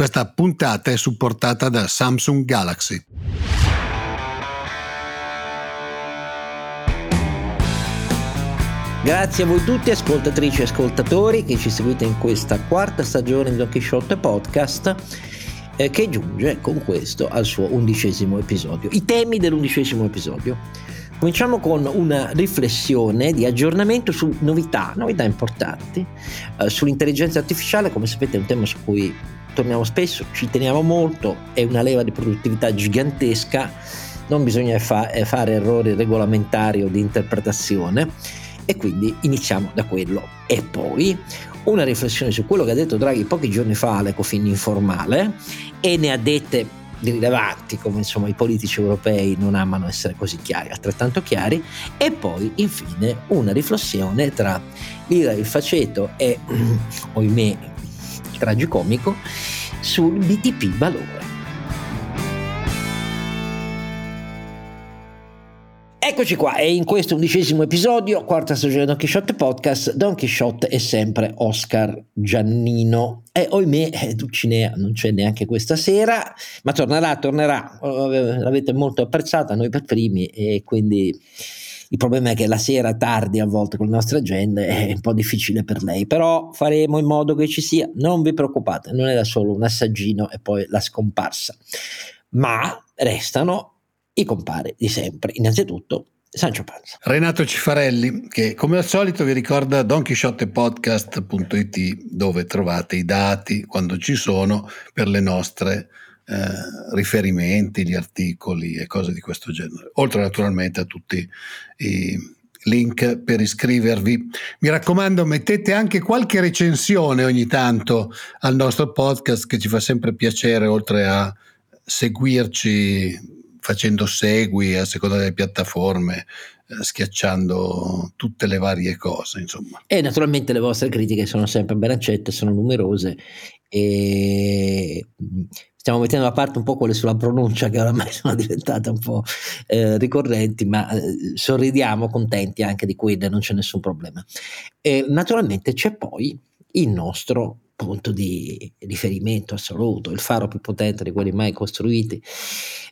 Questa puntata è supportata da Samsung Galaxy. Grazie a voi tutti ascoltatrici e ascoltatori che ci seguite in questa quarta stagione di Don Quixote Podcast eh, che giunge con questo al suo undicesimo episodio. I temi dell'undicesimo episodio. Cominciamo con una riflessione di aggiornamento su novità, novità importanti, eh, sull'intelligenza artificiale, come sapete è un tema su cui torniamo spesso, ci teniamo molto, è una leva di produttività gigantesca, non bisogna fa- eh, fare errori regolamentari o di interpretazione e quindi iniziamo da quello. E poi una riflessione su quello che ha detto Draghi pochi giorni fa all'Ecofin informale e ne ha dette rilevanti come insomma i politici europei non amano essere così chiari, altrettanto chiari, e poi infine una riflessione tra l'ira, il faceto e, ohimè, tragicomico sul BTP valore. Eccoci qua, e in questo undicesimo episodio, quarta stagione Don Quixote Podcast, Don Quixote è sempre Oscar Giannino. E ohimè, eh, Dulcinea non c'è neanche questa sera, ma tornerà, tornerà. Eh, l'avete molto apprezzata, noi per primi, e quindi il problema è che la sera tardi a volte con le nostre agende è un po' difficile per lei, però faremo in modo che ci sia, non vi preoccupate, non era solo un assaggino e poi la scomparsa, ma restano i compare di sempre. Innanzitutto Sancio Panza. Renato Cifarelli, che come al solito vi ricorda donchisciottepodcast.it dove trovate i dati quando ci sono per le nostre eh, riferimenti, gli articoli e cose di questo genere. Oltre naturalmente a tutti i link per iscrivervi. Mi raccomando, mettete anche qualche recensione ogni tanto al nostro podcast che ci fa sempre piacere, oltre a seguirci facendo segui a seconda delle piattaforme, eh, schiacciando tutte le varie cose. Insomma. E naturalmente le vostre critiche sono sempre ben accette, sono numerose e stiamo mettendo da parte un po' quelle sulla pronuncia che oramai sono diventate un po' eh, ricorrenti, ma eh, sorridiamo contenti anche di quelle, non c'è nessun problema. E naturalmente c'è poi il nostro punto di riferimento assoluto, il faro più potente di quelli mai costruiti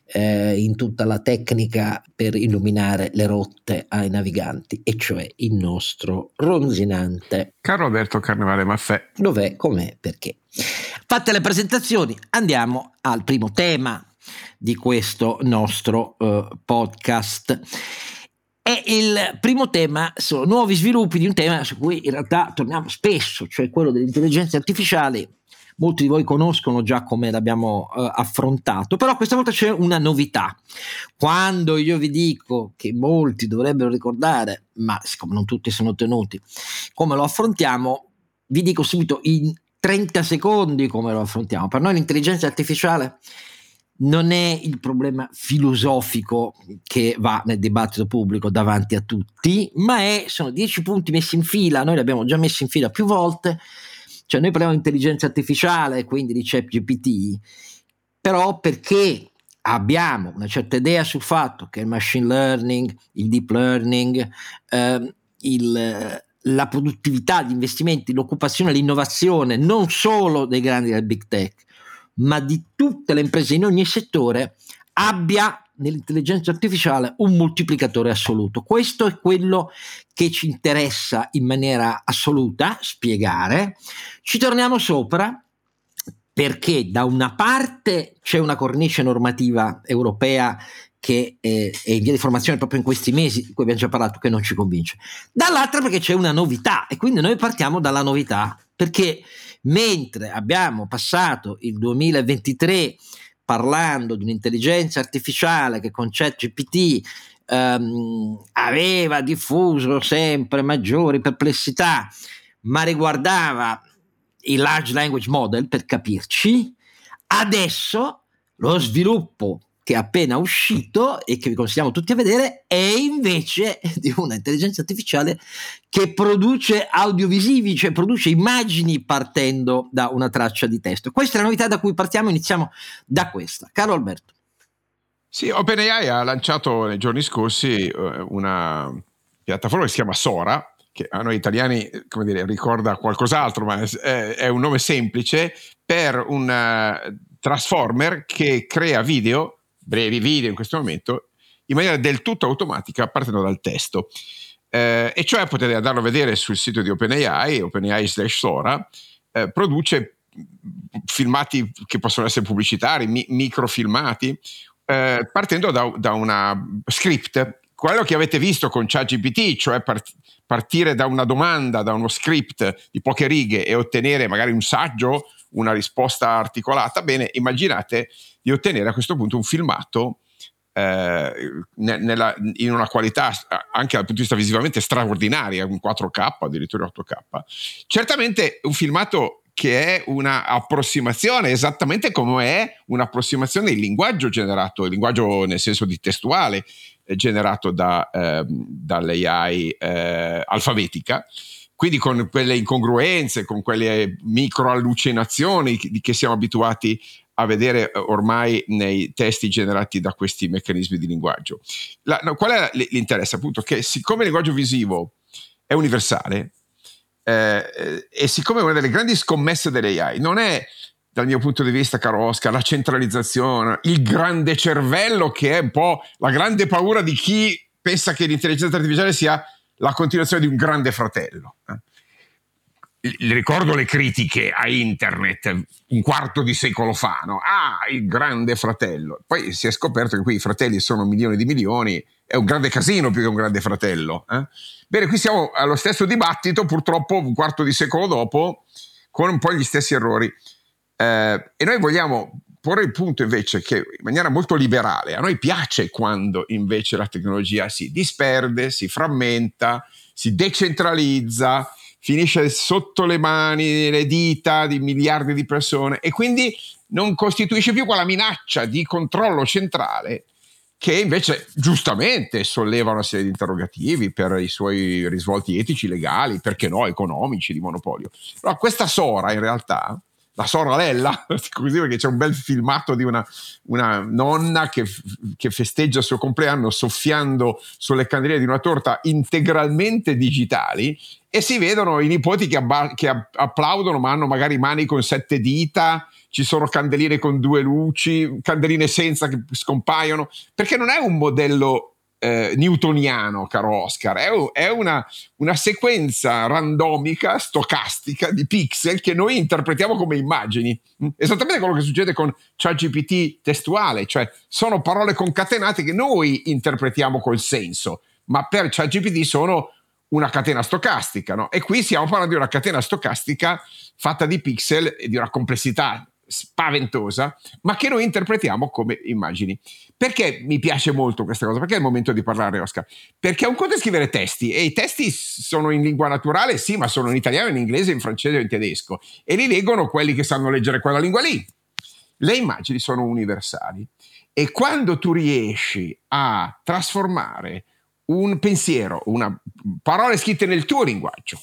eh, in tutta la tecnica per illuminare le rotte ai naviganti, e cioè il nostro ronzinante Carlo Alberto Carnevale Maffè. Dov'è, com'è, perché? Fatte le presentazioni, andiamo al primo tema di questo nostro uh, podcast. E il primo tema sono nuovi sviluppi di un tema su cui in realtà torniamo spesso, cioè quello dell'intelligenza artificiale. Molti di voi conoscono già come l'abbiamo uh, affrontato, però questa volta c'è una novità. Quando io vi dico che molti dovrebbero ricordare, ma siccome non tutti sono tenuti, come lo affrontiamo, vi dico subito in 30 secondi come lo affrontiamo. Per noi l'intelligenza artificiale non è il problema filosofico che va nel dibattito pubblico davanti a tutti, ma è, sono dieci punti messi in fila, noi li abbiamo già messi in fila più volte, cioè noi parliamo di intelligenza artificiale, quindi di ChatGPT, però perché abbiamo una certa idea sul fatto che il machine learning, il deep learning, eh, il, la produttività, gli investimenti, l'occupazione, l'innovazione, non solo dei grandi del big tech, ma di tutte le imprese in ogni settore abbia nell'intelligenza artificiale un moltiplicatore assoluto. Questo è quello che ci interessa in maniera assoluta spiegare. Ci torniamo sopra perché da una parte c'è una cornice normativa europea che è, è, in via di formazione proprio in questi mesi di cui abbiamo già parlato che non ci convince, dall'altra perché c'è una novità e quindi noi partiamo dalla novità perché mentre abbiamo passato il 2023 parlando di un'intelligenza artificiale che con ChatGPT ehm, aveva diffuso sempre maggiori perplessità, ma riguardava il large language model per capirci, adesso lo sviluppo che è appena uscito e che vi consigliamo tutti a vedere è invece di una intelligenza artificiale che produce audiovisivi, cioè produce immagini partendo da una traccia di testo. Questa è la novità da cui partiamo, iniziamo da questa. Carlo Alberto. Sì, OpenAI ha lanciato nei giorni scorsi uh, una piattaforma che si chiama Sora, che a noi italiani come dire, ricorda qualcos'altro, ma è, un nome semplice, per un uh, transformer che crea video, brevi video in questo momento, in maniera del tutto automatica partendo dal testo. Eh, e cioè potete andarlo a vedere sul sito di OpenAI, OpenAI slash Sora, eh, produce filmati che possono essere pubblicitari, mi- microfilmati, eh, partendo da, da, una script. Quello che avete visto con ChatGPT, cioè part- partire da una domanda, da uno script di poche righe e ottenere magari un saggio, una risposta articolata, bene, immaginate di ottenere a questo punto un filmato eh, nella, in una qualità anche dal punto di vista visivamente straordinaria, un 4K, addirittura 8K. Certamente un filmato che è un'approssimazione, esattamente come è un'approssimazione del linguaggio generato, il linguaggio nel senso di testuale eh, generato da, eh, dall'AI eh, alfabetica, quindi con quelle incongruenze, con quelle micro allucinazioni che, siamo abituati a vedere eh, ormai nei testi generati da questi meccanismi di linguaggio. La, no, qual è l'interesse? Appunto che siccome il linguaggio visivo è universale, eh, e siccome una delle grandi scommesse dell'AI non è dal mio punto di vista, caro Oscar, la centralizzazione, il grande cervello che è un po' la grande paura di chi pensa che l'intelligenza artificiale sia la continuazione di un grande fratello. Eh ricordo le critiche a internet un quarto di secolo fa, no? ah, il grande fratello. Poi si è scoperto che qui i fratelli sono milioni di milioni, è un grande casino più che un grande fratello. Eh? Bene, qui siamo allo stesso dibattito, purtroppo un quarto di secolo dopo, con un po' gli stessi errori. Eh, e noi vogliamo porre il punto invece che in maniera molto liberale, a noi piace quando invece la tecnologia si disperde, si frammenta, si decentralizza, finisce sotto le mani, le dita di miliardi di persone e quindi non costituisce più quella minaccia di controllo centrale che invece giustamente solleva una serie di interrogativi per i suoi risvolti etici, legali, perché no, economici di monopolio. Però questa Sora in realtà la sorella, così perché c'è un bel filmato di una, una nonna che, che, festeggia il suo compleanno soffiando sulle candele di una torta integralmente digitali e si vedono i nipoti che, abba- che applaudono ma hanno magari mani con sette dita, ci sono candeline con due luci, candeline senza che scompaiono, perché non è un modello eh, newtoniano, caro Oscar, è, è una, una, sequenza randomica, stocastica di pixel che noi interpretiamo come immagini. Mm? Esattamente quello che succede con ChatGPT testuale, cioè sono parole concatenate che noi interpretiamo col senso, ma per ChatGPT sono una catena stocastica, no? E qui stiamo parlando di una catena stocastica fatta di pixel e di una complessità spaventosa, ma che noi interpretiamo come immagini. Perché mi piace molto questa cosa? Perché è il momento di parlare, Oscar? Perché un conto è scrivere testi e i testi sono in lingua naturale, sì, ma sono in italiano, in inglese, in francese o in tedesco e li leggono quelli che sanno leggere quella lingua lì. Le immagini sono universali e quando tu riesci a trasformare un pensiero, una parole scritte nel tuo linguaggio,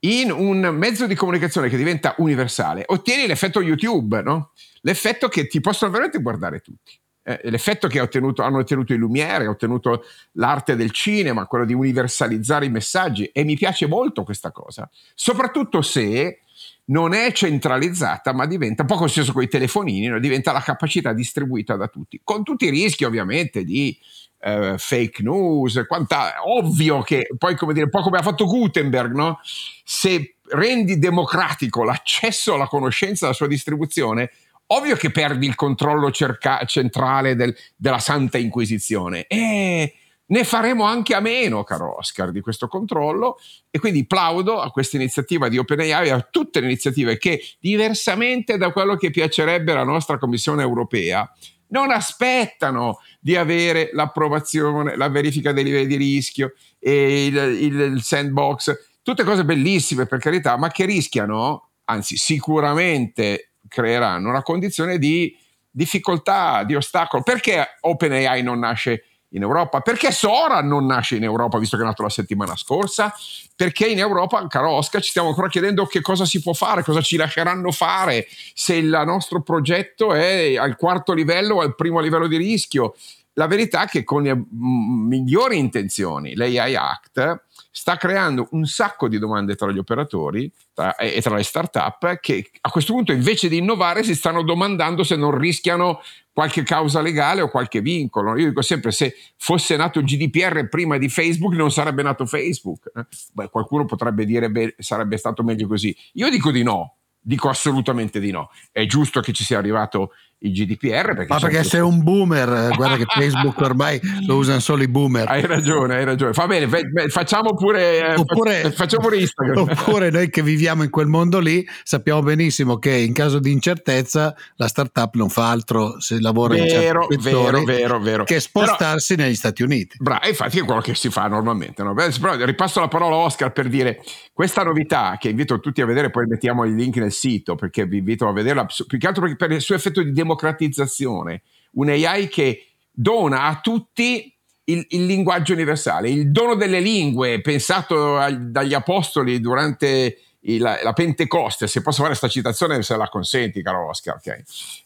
in un mezzo di comunicazione che diventa universale, ottieni l'effetto YouTube, no? l'effetto che ti possono veramente guardare tutti. Eh, l'effetto che ottenuto, hanno ottenuto i Lumiere, ha ottenuto l'arte del cinema, quello di universalizzare i messaggi e mi piace molto questa cosa, soprattutto se non è centralizzata, ma diventa, un po' come stesso con i telefonini, no? diventa la capacità distribuita da tutti, con tutti i rischi ovviamente di eh, fake news, quanta, ovvio che poi come dire, un come ha fatto Gutenberg, no? se rendi democratico l'accesso alla conoscenza, alla sua distribuzione, ovvio che perdi il controllo cerca- centrale del, della Santa Inquisizione. E ne faremo anche a meno, caro Oscar, di questo controllo e quindi plaudo a questa iniziativa di OpenAI e a tutte le iniziative che, diversamente da quello che piacerebbe alla nostra Commissione europea, non aspettano di avere l'approvazione, la verifica dei livelli di rischio, e il, il, il sandbox, tutte cose bellissime per carità, ma che rischiano, anzi sicuramente creeranno una condizione di difficoltà, di ostacolo. Perché OpenAI non nasce in Europa? Perché Sora non nasce in Europa, visto che è nato la settimana scorsa? Perché in Europa, caro Oscar, ci stiamo ancora chiedendo che cosa si può fare, cosa ci lasceranno fare, se il nostro progetto è al quarto livello o al primo livello di rischio. La verità è che con le migliori intenzioni, l'AI Act sta creando un sacco di domande tra gli operatori tra, e tra le start-up che a questo punto invece di innovare si stanno domandando se non rischiano qualche causa legale o qualche vincolo. Io dico sempre se fosse nato il GDPR prima di Facebook non sarebbe nato Facebook. Eh? Beh, qualcuno potrebbe dire beh, sarebbe stato meglio così. Io dico di no, dico assolutamente di no. È giusto che ci sia arrivato il GDPR. Perché Ma perché sei un boomer, eh, guarda che Facebook ormai lo usano solo i boomer. Hai ragione, hai ragione. Va bene, facciamo pure, eh, oppure, facciamo pure Instagram. Oppure noi che viviamo in quel mondo lì sappiamo benissimo che in caso di incertezza la startup non fa altro se lavora vero, in vero, vero, vero. che spostarsi Però, negli Stati Uniti. Bravo, infatti è quello che si fa normalmente. No? Però ripasso la parola a Oscar per dire questa novità che invito tutti a vedere, poi mettiamo i link nel sito perché vi invito a vederla, più che altro perché per il suo effetto di democratizzazione, un AI che dona a tutti il, il, linguaggio universale, il dono delle lingue pensato a, dagli apostoli durante il, la Pentecoste, se posso fare questa citazione se la consenti caro Oscar, okay.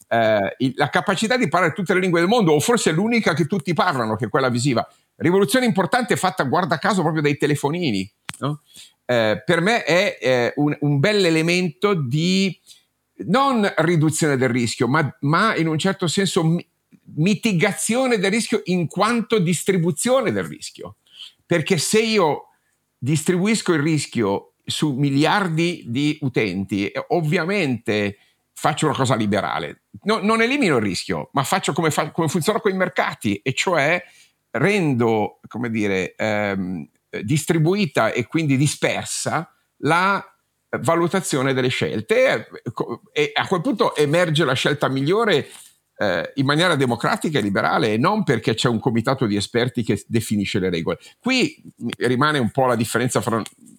eh, il, la capacità di parlare tutte le lingue del mondo, o forse l'unica che tutti parlano, che è quella visiva, rivoluzione importante fatta guarda caso proprio dai telefonini, no? eh, per me è eh, un, un bel elemento di non riduzione del rischio, ma, ma in un certo senso mi, mitigazione del rischio in quanto distribuzione del rischio. Perché se io distribuisco il rischio su miliardi di utenti, ovviamente faccio una cosa liberale. No, non elimino il rischio, ma faccio come, fa, come, funziona con i mercati, e cioè rendo, come dire, ehm, distribuita e quindi dispersa la valutazione delle scelte e a quel punto emerge la scelta migliore eh, in maniera democratica e liberale e non perché c'è un comitato di esperti che definisce le regole. Qui rimane un po' la differenza fra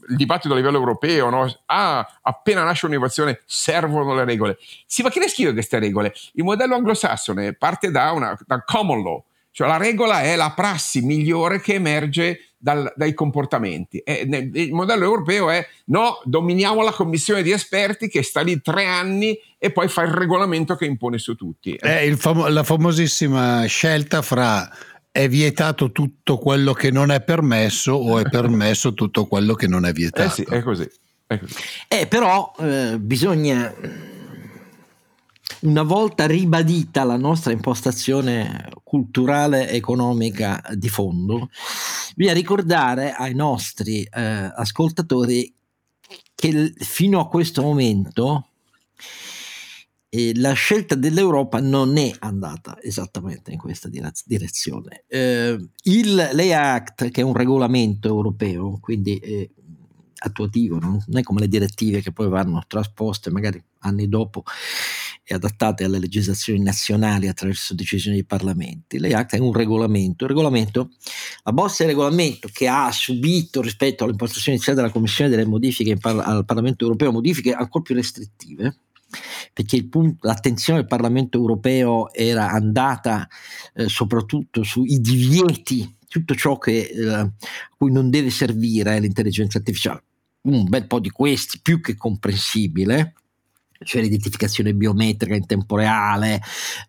il dibattito a livello europeo, no? ah, appena nasce un'innovazione servono le regole. Sì, ma chi le scrive queste regole? Il modello anglosassone parte da, una, da common law, cioè la regola è la prassi migliore che emerge dal, dai comportamenti. E nel, il modello europeo è no, dominiamo la commissione di esperti che sta lì tre anni e poi fa il regolamento che impone su tutti. È famo- la famosissima scelta fra è vietato tutto quello che non è permesso o è permesso tutto quello che non è vietato. Eh sì, è così. È così. Eh, però eh, bisogna una volta ribadita la nostra impostazione culturale economica di fondo, bisogna ricordare ai nostri eh, ascoltatori che fino a questo momento eh, la scelta dell'Europa non è andata esattamente in questa direzione. Eh, il Lei Act, che è un regolamento europeo, quindi eh, attuativo, non è come le direttive che poi vanno trasposte magari anni dopo e adattate alle legislazioni nazionali attraverso decisioni dei parlamenti. L'EACT è un regolamento, regolamento, la bozza di regolamento che ha subito rispetto all'impostazione iniziale della Commissione delle modifiche par- al Parlamento europeo, modifiche ancora più restrittive, perché punto, l'attenzione del Parlamento europeo era andata eh, soprattutto sui divieti, tutto ciò che, eh, a cui non deve servire l'intelligenza artificiale. Un bel po' di questi, più che comprensibile, cioè l'identificazione biometrica in tempo reale,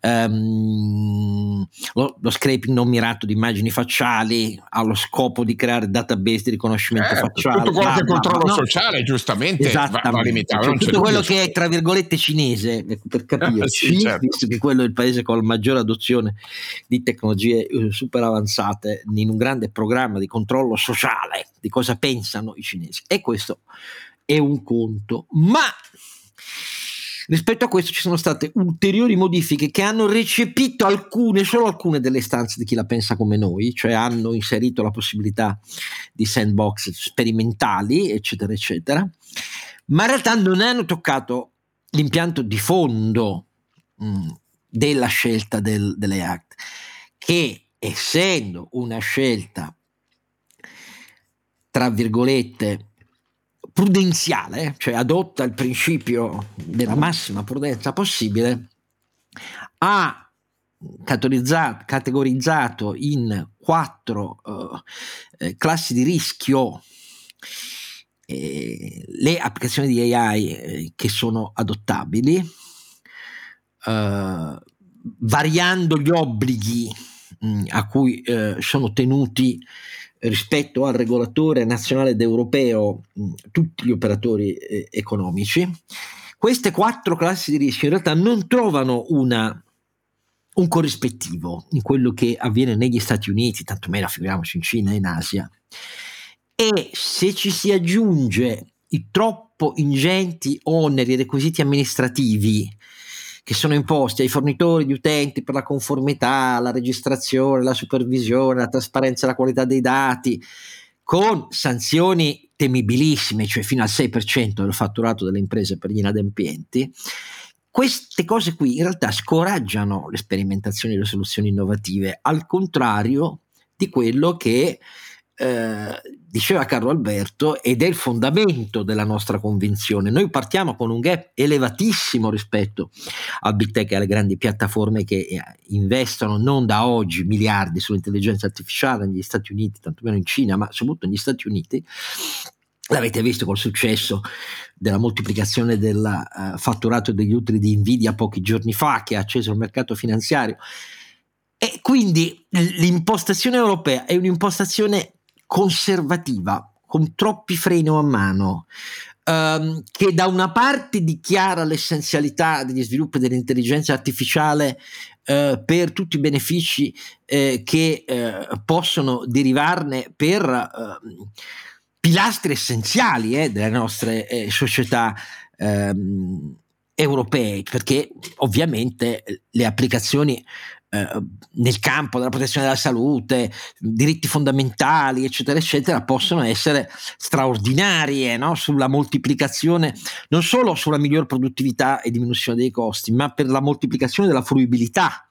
um, lo, lo, scraping non mirato di immagini facciali allo scopo di creare database di riconoscimento eh, facciale. Tutto quello che è controllo no? sociale, giustamente, va, va limitato. Cioè, tutto quello che è, tra virgolette, cinese, ecco, per capirci, sì, certo. visto che quello è il paese con la maggiore adozione di tecnologie eh, super avanzate in un grande programma di controllo sociale di cosa pensano i cinesi. E questo è un conto. Ma Rispetto a questo ci sono state ulteriori modifiche che hanno recepito alcune, solo alcune delle istanze di chi la pensa come noi, cioè hanno inserito la possibilità di sandbox sperimentali, eccetera, eccetera, ma in realtà non hanno toccato l'impianto di fondo mh, mm, della scelta del, delle Act, che essendo una scelta, tra virgolette, prudenziale, cioè adotta il principio della massima prudenza possibile, ha categorizzato in quattro uh, eh, classi di rischio eh, le applicazioni di AI eh, che sono adottabili, uh, variando gli obblighi mh, a cui uh, sono tenuti rispetto al regolatore nazionale ed europeo tutti gli operatori eh, economici. Queste quattro classi di rischio in realtà non trovano una, un corrispettivo in quello che avviene negli Stati Uniti, tantomeno figuriamoci in Cina e in Asia. E se ci si aggiunge i troppo ingenti oneri e requisiti amministrativi che sono imposti ai fornitori di utenti per la conformità, la registrazione, la supervisione, la trasparenza e la qualità dei dati, con sanzioni temibilissime, cioè fino al 6% del fatturato delle imprese per gli inadempienti, queste cose qui in realtà scoraggiano le sperimentazioni e le soluzioni innovative, al contrario di quello che eh, diceva Carlo Alberto ed è il fondamento della nostra convinzione. Noi partiamo con un gap elevatissimo rispetto al big tech e alle grandi piattaforme che eh, investono non da oggi miliardi sull'intelligenza artificiale negli Stati Uniti, tantomeno in Cina, ma soprattutto negli Stati Uniti. L'avete visto col successo della moltiplicazione del uh, fatturato degli utili di Nvidia pochi giorni fa che ha acceso il mercato finanziario. E quindi l'impostazione europea è un'impostazione conservativa, con troppi freni a mano, ehm, che da una parte dichiara l'essenzialità degli sviluppi dell'intelligenza artificiale eh, per tutti i benefici eh, che eh, possono derivarne per ehm, pilastri essenziali eh, delle nostre eh, società ehm, europee, perché ovviamente le applicazioni nel campo della protezione della salute, diritti fondamentali, eccetera, eccetera, possono essere straordinarie no? sulla moltiplicazione, non solo sulla miglior produttività e diminuzione dei costi, ma per la moltiplicazione della fruibilità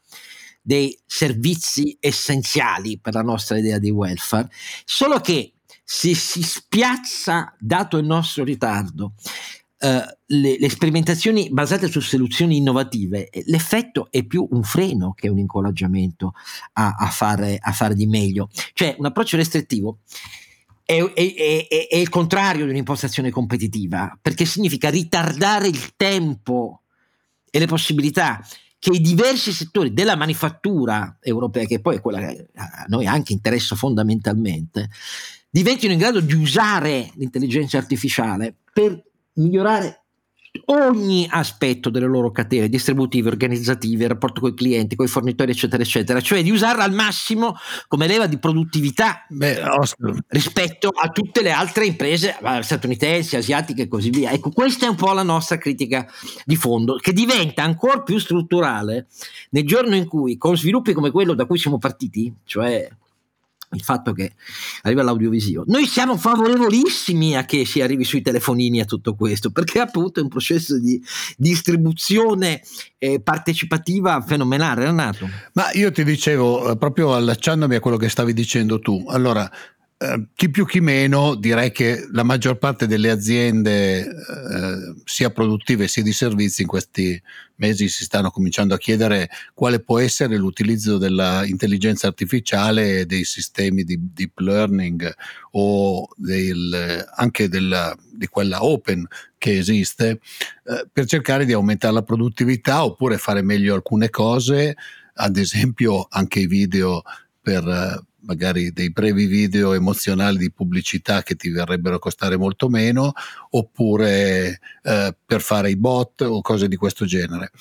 dei servizi essenziali per la nostra idea di welfare, solo che se si spiazza, dato il nostro ritardo, eh, le, le, sperimentazioni basate su soluzioni innovative, eh, l'effetto è più un freno che un incoraggiamento a, a, fare, a fare, di meglio. Cioè un approccio restrittivo è, è, è, è il contrario di un'impostazione competitiva, perché significa ritardare il tempo e le possibilità che i diversi settori della manifattura europea, che poi è quella che a noi anche interessa fondamentalmente, diventino in grado di usare l'intelligenza artificiale per migliorare ogni aspetto delle loro catene distributive, organizzative, il rapporto con i clienti, con i fornitori, eccetera, eccetera, cioè di usarla al massimo come leva di produttività Beh, rispetto a tutte le altre imprese statunitensi, asiatiche e così via. Ecco, questa è un po' la nostra critica di fondo, che diventa ancora più strutturale nel giorno in cui, con sviluppi come quello da cui siamo partiti, cioè il fatto che arriva all'audiovisivo. Noi siamo favorevolissimi a che si arrivi sui telefonini a tutto questo, perché appunto è un processo di distribuzione eh, partecipativa fenomenale, Renato. Ma io ti dicevo, eh, proprio allacciandomi a quello che stavi dicendo tu, allora eh, chi più chi meno direi che la maggior parte delle aziende eh, sia produttive sia di servizi in questi mesi si stanno cominciando a chiedere quale può essere l'utilizzo dell'intelligenza artificiale e dei sistemi di deep learning o del, anche della, di quella open che esiste eh, per cercare di aumentare la produttività oppure fare meglio alcune cose ad esempio anche i video per magari dei brevi video emozionali di pubblicità che ti verrebbero a costare molto meno, oppure eh, per fare i bot o cose di questo genere.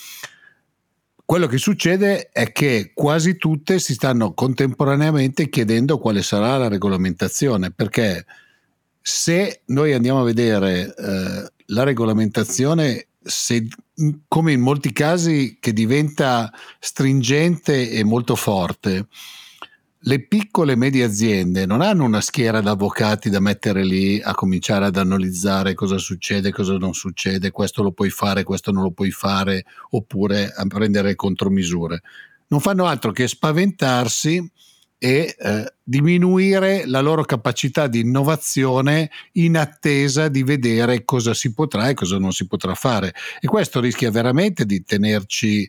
Quello che succede è che quasi tutte si stanno contemporaneamente chiedendo quale sarà la regolamentazione, perché se noi andiamo a vedere eh, la regolamentazione, se, come in molti casi che diventa stringente e molto forte, le piccole e medie aziende non hanno una schiera di avvocati da mettere lì a cominciare ad analizzare cosa succede, cosa non succede, questo lo puoi fare, questo non lo puoi fare, oppure a prendere contromisure. Non fanno altro che spaventarsi e eh, diminuire la loro capacità di innovazione in attesa di vedere cosa si potrà e cosa non si potrà fare. E questo rischia veramente di tenerci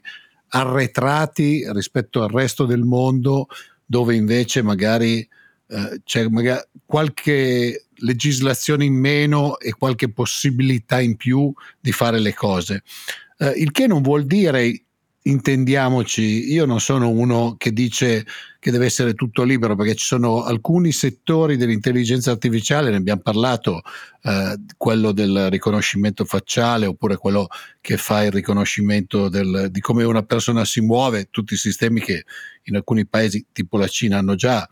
arretrati rispetto al resto del mondo dove invece magari eh, c'è magari qualche legislazione in meno e qualche possibilità in più di fare le cose. Eh, il che non vuol dire intendiamoci, io non sono uno che dice che deve essere tutto libero perché ci sono alcuni settori dell'intelligenza artificiale, ne abbiamo parlato, eh, quello del riconoscimento facciale oppure quello che fa il riconoscimento del, di come una persona si muove, tutti i sistemi che in alcuni paesi tipo la Cina hanno già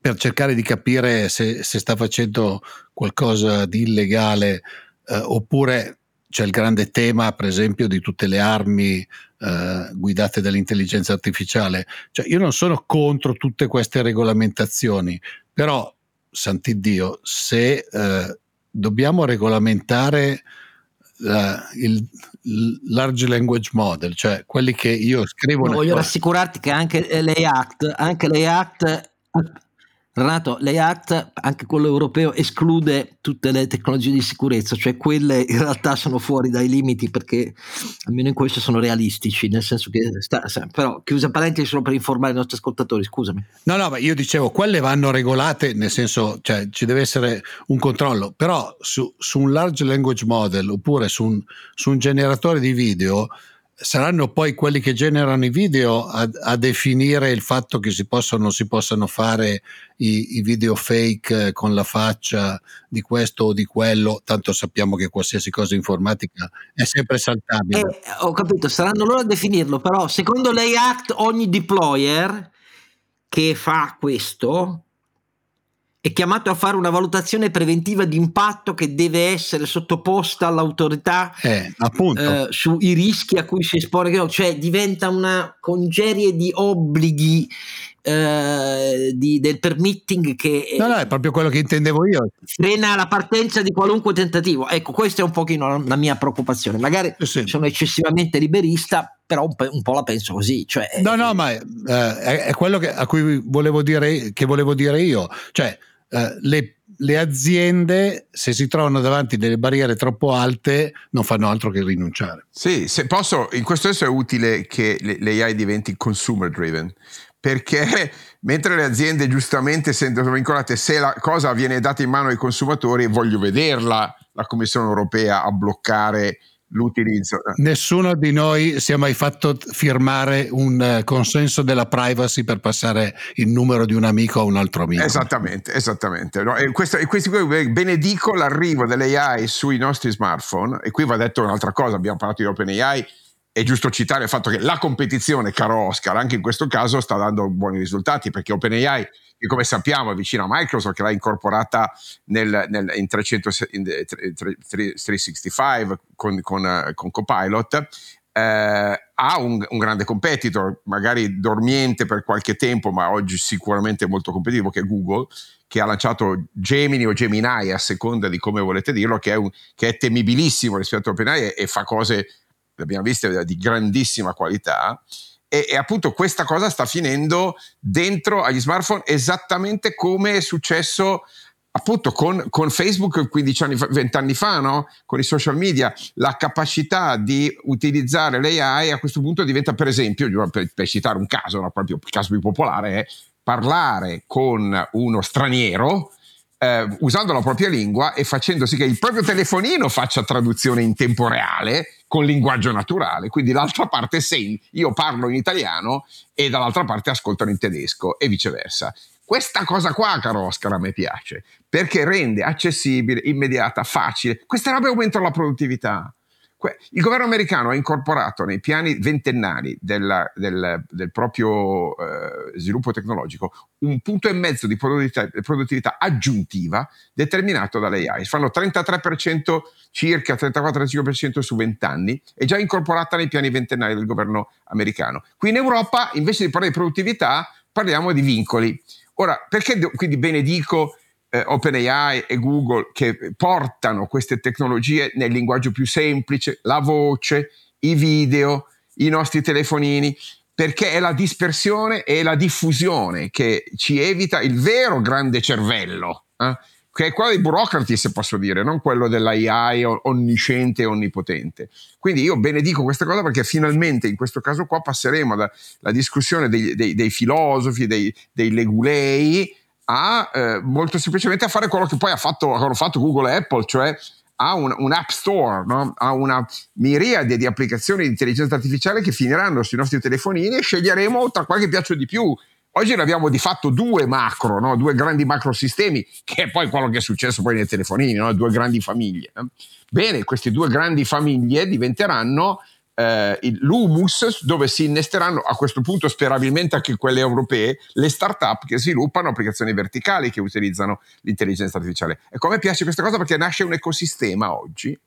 per cercare di capire se, se sta facendo qualcosa di illegale eh, oppure c'è il grande tema, per esempio, di tutte le armi eh, guidate dall'intelligenza artificiale. Cioè, io non sono contro tutte queste regolamentazioni, però, sant'Iddio, se eh, dobbiamo regolamentare la, il, large language model, cioè quelli che io scrivo. No, voglio rassicurarti che anche l'ACT, anche Renato, l'EACT, anche quello europeo, esclude tutte le tecnologie di sicurezza, cioè quelle in realtà sono fuori dai limiti perché almeno in questo sono realistici, nel senso che, sta, però chiusa parentesi solo per informare i nostri ascoltatori, scusami. No, no, ma io dicevo, quelle vanno regolate, nel senso, cioè ci deve essere un controllo, però su, su un large language model oppure su un, su un generatore di video saranno poi quelli che generano i video a, a, definire il fatto che si possono o non si possano fare i, i, video fake con la faccia di questo o di quello, tanto sappiamo che qualsiasi cosa informatica è sempre saltabile. Eh, ho capito, saranno loro a definirlo, però secondo l'ACT ogni deployer che fa questo è chiamato a fare una valutazione preventiva di impatto che deve essere sottoposta all'autorità eh, eh, sui rischi a cui si espone, cioè diventa una congerie di obblighi eh, di, del permitting che no, no, è proprio quello che intendevo io. frena la partenza di qualunque tentativo. Ecco questa è un pochino la mia preoccupazione. Magari sì. sono eccessivamente liberista però un, un, po' la penso così cioè, no no ma eh, è, è, quello che, a cui volevo dire che volevo dire io. Cioè eh, le le aziende, se si trovano davanti delle barriere troppo alte, non fanno altro che rinunciare. Sì, se posso, in questo senso è utile che l'AI diventi consumer driven, perché mentre le aziende giustamente sentono vincolate se la cosa viene data in mano ai consumatori, voglio vederla la Commissione europea a bloccare l'utilizzo. Nessuno di noi si è mai fatto firmare un eh, consenso della privacy per passare il numero di un amico a un altro amico. Esattamente, esattamente. No, e questo, e questi, benedico l'arrivo dell'AI sui nostri smartphone e qui va detto un'altra cosa, abbiamo parlato di OpenAI è giusto citare il fatto che la competizione, caro Oscar, anche in questo caso sta dando buoni risultati perché OpenAI, che come sappiamo è vicino a Microsoft, che l'ha incorporata nel, nel, in, 300, in 365 con, con, con Copilot, eh, ha un, un, grande competitor, magari dormiente per qualche tempo, ma oggi sicuramente molto competitivo, che è Google, che ha lanciato Gemini o Gemini a seconda di come volete dirlo, che è, un, che è temibilissimo rispetto a OpenAI e, e fa cose l'abbiamo vista di grandissima qualità. E, e, appunto questa cosa sta finendo dentro agli smartphone esattamente come è successo appunto con, con Facebook 15 anni fa, 20 anni fa, no? con i social media, la capacità di utilizzare l'AI a questo punto diventa per esempio, per, per citare un caso, no? proprio il caso più popolare, è parlare con uno straniero eh, usando la propria lingua e facendo sì che il proprio telefonino faccia traduzione in tempo reale con linguaggio naturale. Quindi l'altra parte sei, io parlo in italiano e dall'altra parte ascoltano in tedesco e viceversa. Questa cosa qua, caro Oscar, a me piace perché rende accessibile, immediata, facile. Queste robe aumentano la produttività. Il governo americano ha incorporato nei piani ventennali della, del, del, proprio eh, sviluppo tecnologico un punto e mezzo di produttività, produttività aggiuntiva determinato dall'AI. Fanno 33% circa, 34-35% su 20 anni, è già incorporata nei piani ventennali del governo americano. Qui in Europa, invece di parlare di produttività, parliamo di vincoli. Ora, perché quindi benedico eh, OpenAI e Google che portano queste tecnologie nel linguaggio più semplice, la voce, i video, i nostri telefonini, perché è la dispersione e la diffusione che ci evita il vero grande cervello, eh? che è quello dei burocrati, se posso dire, non quello dell'AI onnisciente e onnipotente. Quindi io benedico questa cosa perché finalmente in questo caso qua passeremo dalla discussione dei, dei, dei filosofi, dei, dei legulei, a eh, molto semplicemente a fare quello che poi ha fatto, hanno fatto Google e Apple, cioè ha un, un app store, no? ha una miriade di applicazioni di intelligenza artificiale che finiranno sui nostri telefonini e sceglieremo tra quale che piace di più. Oggi ne abbiamo di fatto due macro, no? due grandi macro sistemi, che è poi quello che è successo poi nei telefonini, no? due grandi famiglie. Bene, queste due grandi famiglie diventeranno eh, l'humus dove si innesteranno a questo punto sperabilmente anche quelle europee le start-up che sviluppano applicazioni verticali che utilizzano l'intelligenza artificiale. E come piace questa cosa perché nasce un ecosistema oggi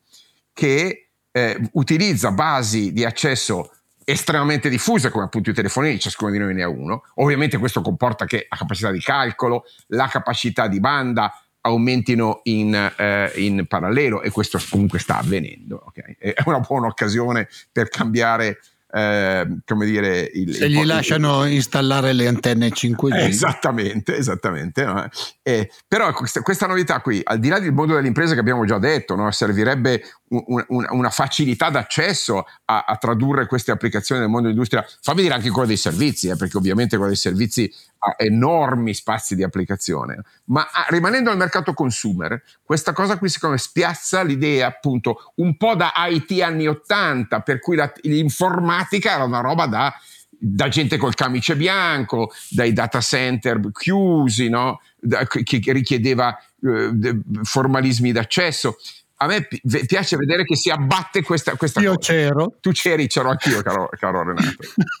che eh, utilizza basi di accesso estremamente diffuse come appunto i telefonini, ciascuno di noi ne ha uno. Ovviamente questo comporta che la capacità di calcolo, la capacità di banda, aumentino in, eh, in, parallelo e questo comunque sta avvenendo. Okay? È una buona occasione per cambiare eh, come dire il, se il, gli il, lasciano installare le antenne 5G esattamente esattamente no? eh, però questa, questa, novità qui al di là del mondo delle imprese che abbiamo già detto no? servirebbe un, un, una facilità d'accesso a, a, tradurre queste applicazioni nel mondo dell'industria. Fammi dire anche quello dei servizi eh, perché ovviamente quello dei servizi enormi spazi di applicazione, ma ah, rimanendo al mercato consumer, questa cosa qui secondo me spiazza l'idea appunto un po' da IT anni 80, per cui la, l'informatica era una roba da, da, gente col camice bianco, dai data center chiusi, no? da, che, che, richiedeva eh, formalismi d'accesso a me piace vedere che si abbatte questa, questa Io cosa. c'ero. Tu c'eri, c'ero anch'io, caro, caro Renato.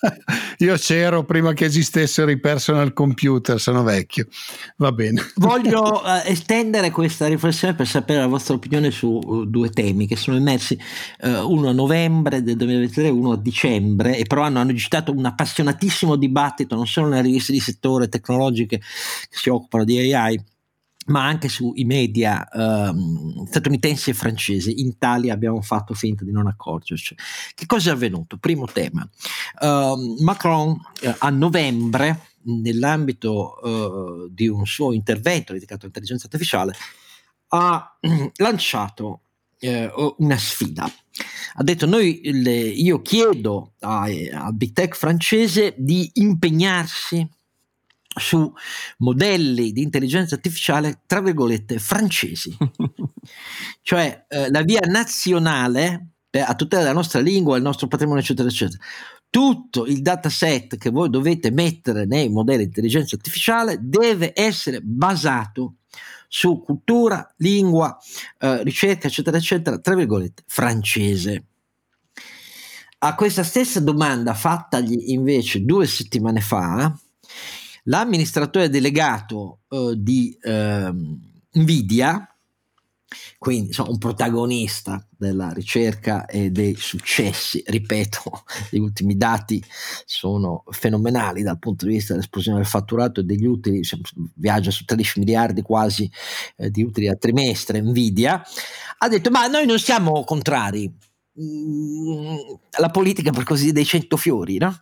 Io c'ero prima che esistessero i personal computer, sono vecchio. Va bene. Voglio uh, estendere questa riflessione per sapere la vostra opinione su uh, due temi che sono emersi, uh, uno a novembre del 2023 e uno a dicembre, e però hanno, hanno agitato un appassionatissimo dibattito non solo nelle riviste di settore tecnologiche che si occupano di AI, ma anche sui media ehm, statunitensi e francesi. In Italia abbiamo fatto finta di non accorgerci. Che cosa è avvenuto? Primo tema. Uh, Macron uh, a novembre, nell'ambito uh, di un suo intervento dedicato all'intelligenza artificiale, ha lanciato eh, una sfida. Ha detto: noi, le, Io chiedo al big tech francese di impegnarsi su modelli di intelligenza artificiale, tra virgolette, francesi. cioè eh, la via nazionale per, a tutela della nostra lingua, il nostro patrimonio, eccetera, eccetera. Tutto il dataset che voi dovete mettere nei modelli di intelligenza artificiale deve essere basato su cultura, lingua, eh, ricerca, eccetera, eccetera, tra virgolette, francese. A questa stessa domanda fattagli invece due settimane fa, L'amministratore delegato eh, di eh, Nvidia, quindi insomma, un protagonista della ricerca e dei successi, ripeto, gli ultimi dati sono fenomenali dal punto di vista dell'esplosione del fatturato e degli utili, viaggia su 13 miliardi quasi eh, di utili a trimestre, Nvidia, ha detto ma noi non siamo contrari mm, alla politica per così dire dei cento fiori, no?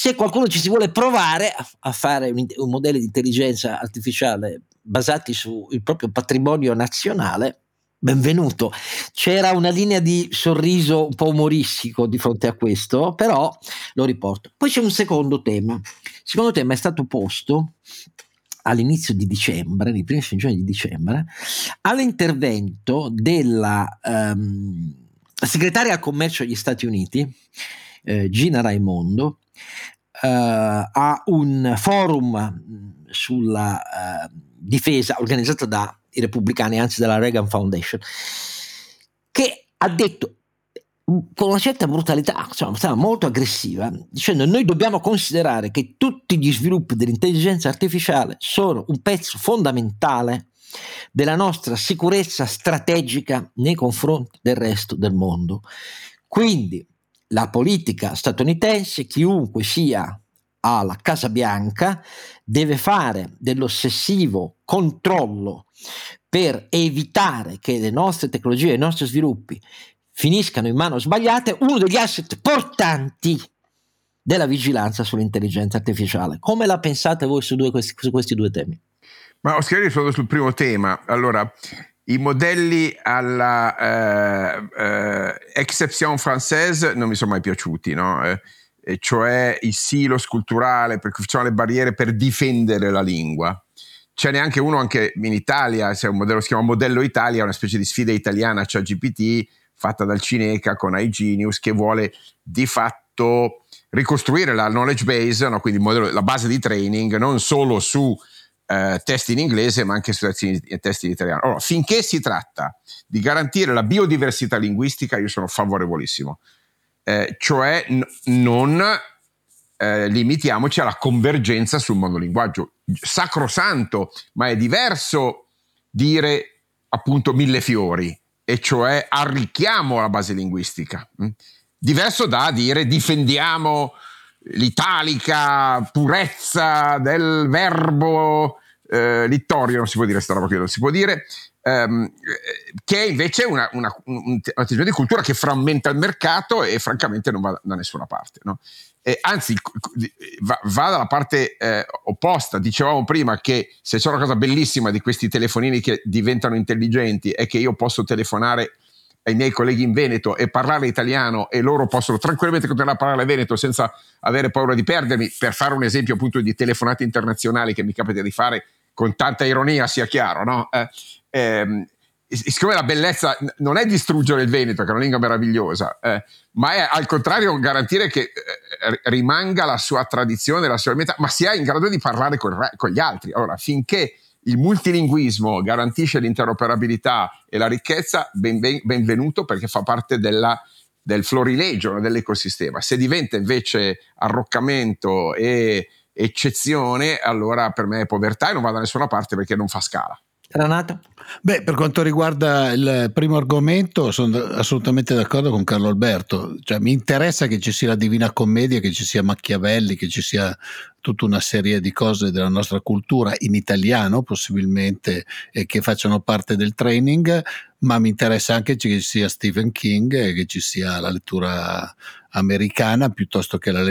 Se qualcuno ci si vuole provare a, fare un, un, modello di intelligenza artificiale basati sul proprio patrimonio nazionale, benvenuto. C'era una linea di sorriso un po' umoristico di fronte a questo, però lo riporto. Poi c'è un secondo tema. Il secondo tema è stato posto all'inizio di dicembre, nei primi giorni di dicembre, all'intervento della um, segretaria al commercio degli Stati Uniti, eh, Gina Raimondo, eh, a un forum mm, sulla eh, difesa organizzato dai repubblicani, anzi dalla Reagan Foundation, che ha detto mm, con una certa brutalità, insomma, stava molto aggressiva, dicendo noi dobbiamo considerare che tutti gli sviluppi dell'intelligenza artificiale sono un pezzo fondamentale della nostra sicurezza strategica nei confronti del resto del mondo. Quindi la politica statunitense, chiunque sia alla Casa Bianca, deve fare dell'ossessivo controllo per evitare che le nostre tecnologie, i nostri sviluppi finiscano in mano sbagliate, uno degli asset portanti della vigilanza sull'intelligenza artificiale. Come la pensate voi su, due, su questi due temi? Ma Oscar, rispondo sul primo tema. Allora, i modelli alla eh, eh, exception française non mi sono mai piaciuti, no? eh, cioè il silo sculturale per cui facciamo le barriere per difendere la lingua. c'è neanche uno anche in Italia, c'è un modello, si chiama Modello Italia, una specie di sfida italiana a ChatGPT fatta dal Cineca con iGenius che vuole di fatto ricostruire la knowledge base, no? quindi modello, la base di training, non solo su eh, testi in inglese ma anche su testi, testi in italiano. Allora, finché si tratta di garantire la biodiversità linguistica, io sono favorevolissimo, eh, cioè n- non eh, limitiamoci alla convergenza sul monolinguaggio. Sacrosanto, ma è diverso dire appunto mille fiori, e cioè arricchiamo la base linguistica. Mm? Diverso da dire difendiamo l'italica purezza del verbo eh, littorio, non si può dire questa roba qui, non si può dire, ehm, che è invece una, una, un, atteggiamento di cultura che frammenta il mercato e francamente non va da nessuna parte. No? Eh, anzi, va, va, dalla parte eh, opposta. Dicevamo prima che se c'è una cosa bellissima di questi telefonini che diventano intelligenti è che io posso telefonare ai miei colleghi in Veneto e parlare italiano e loro possono tranquillamente continuare a parlare veneto senza avere paura di perdermi, per fare un esempio appunto di telefonate internazionali che mi capita di fare con tanta ironia, sia chiaro, no? Eh, ehm, siccome la bellezza non è distruggere il Veneto, che è una lingua meravigliosa, eh, ma è al contrario garantire che eh, rimanga la sua tradizione, la sua metà, ma sia in grado di parlare con, con gli altri. Allora, finché il multilinguismo garantisce l'interoperabilità e la ricchezza, ben, ben, benvenuto perché fa parte della, del florilegio dell'ecosistema. Se diventa invece arroccamento e eccezione, allora per me è povertà e non va da nessuna parte perché non fa scala. Renato? Beh, per quanto riguarda il primo argomento, sono assolutamente d'accordo con Carlo Alberto. Cioè, mi interessa che ci sia la Divina Commedia, che ci sia Machiavelli, che ci sia tutta una serie di cose della nostra cultura in italiano, possibilmente, e che facciano parte del training, ma mi interessa anche che ci sia Stephen King e che ci sia la lettura americana piuttosto che la,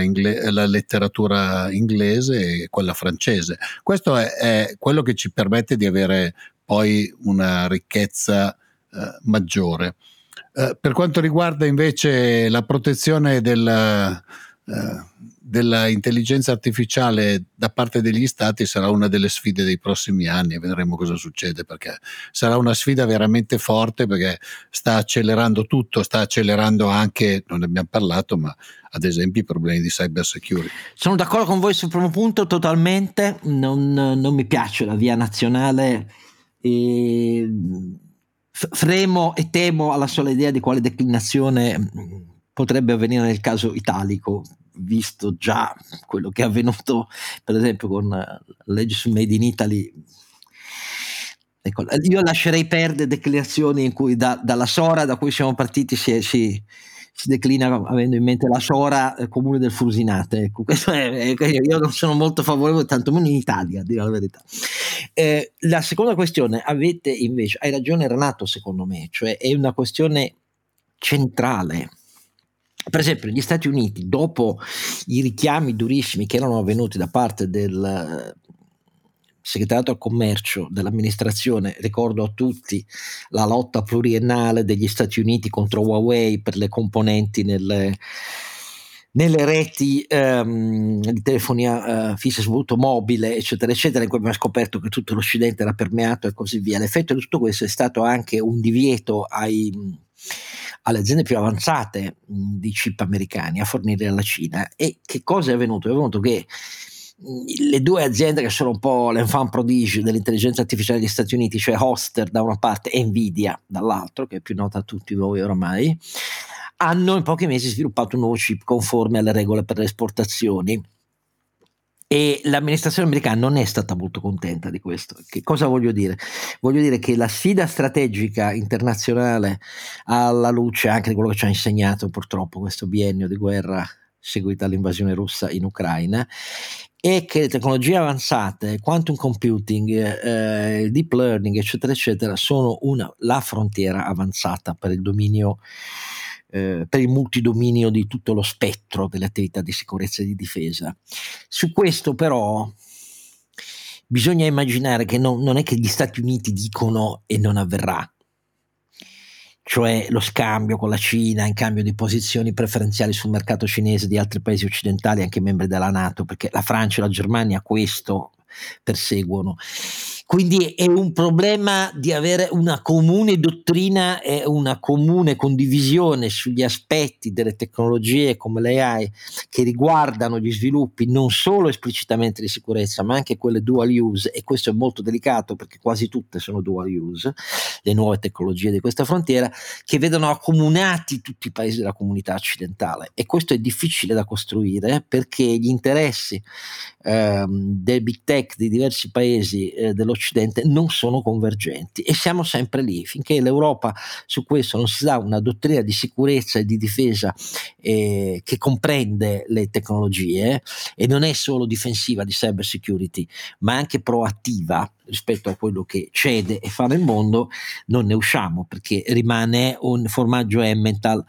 ingle- la letteratura inglese e quella francese. Questo è, è, quello che ci permette di avere poi una ricchezza eh, maggiore. Eh, per quanto riguarda invece la protezione del, eh, della intelligenza artificiale da parte degli stati sarà una delle sfide dei prossimi anni e vedremo cosa succede perché sarà una sfida veramente forte perché sta accelerando tutto, sta accelerando anche, non ne abbiamo parlato, ma ad esempio i problemi di cyber security. Sono d'accordo con voi sul primo punto totalmente, non, non mi piace la via nazionale e fremo e temo alla sola idea di quale declinazione potrebbe avvenire nel caso italico visto già quello che è avvenuto per esempio con la legge sul Made in Italy. Ecco, io lascerei perdere declinazioni in cui da, dalla Sora da cui siamo partiti si, si, si, declina avendo in mente la Sora eh, comune del Frusinate ecco, è, io non sono molto favorevole tanto meno in Italia a dire la verità. Eh, la seconda questione avete invece hai ragione Renato secondo me cioè è una questione centrale per esempio, negli Stati Uniti, dopo i richiami durissimi che erano avvenuti da parte del eh, segretariato al commercio dell'amministrazione, ricordo a tutti la lotta pluriennale degli Stati Uniti contro Huawei per le componenti nelle, nelle reti ehm, di telefonia eh, fissa soprattutto mobile, eccetera, eccetera, in cui abbiamo scoperto che tutto l'Occidente era permeato e così via. L'effetto di tutto questo è stato anche un divieto ai alle aziende più avanzate di chip americani a fornire alla Cina. E che cosa è avvenuto? È avvenuto che le due aziende che sono un po' l'enfant prodigio dell'intelligenza artificiale degli Stati Uniti, cioè Hoster da una parte e Nvidia dall'altro, che è più nota a tutti voi oramai, hanno in pochi mesi sviluppato un nuovo chip conforme alle regole per le esportazioni e l'amministrazione americana non è stata molto contenta di questo. Che cosa voglio dire? Voglio dire che la sfida strategica internazionale alla luce anche di quello che ci ha insegnato purtroppo questo biennio di guerra seguita all'invasione russa in Ucraina è che le tecnologie avanzate, quantum computing, eh, deep learning, eccetera, eccetera, sono una, la frontiera avanzata per il dominio eh, per il multidominio di tutto lo spettro delle attività di sicurezza e di difesa. Su questo però bisogna immaginare che non, non è che gli Stati Uniti dicono e non avverrà, cioè lo scambio con la Cina in cambio di posizioni preferenziali sul mercato cinese di altri paesi occidentali, anche membri della Nato, perché la Francia e la Germania questo perseguono. Quindi è un problema di avere una comune dottrina e una comune condivisione sugli aspetti delle tecnologie come l'AI che riguardano gli sviluppi non solo esplicitamente di sicurezza ma anche quelle dual use e questo è molto delicato perché quasi tutte sono dual use, le nuove tecnologie di questa frontiera che vedono accomunati tutti i paesi della comunità occidentale. E questo è difficile da costruire perché gli interessi ehm, del big tech di diversi paesi eh, dell'Occidente non sono convergenti e siamo sempre lì. Finché l'Europa su questo non si dà una dottrina di sicurezza e di difesa eh, che comprende le tecnologie e non è solo difensiva di cyber security, ma anche proattiva rispetto a quello che cede e fa nel mondo, non ne usciamo perché rimane un formaggio Emmental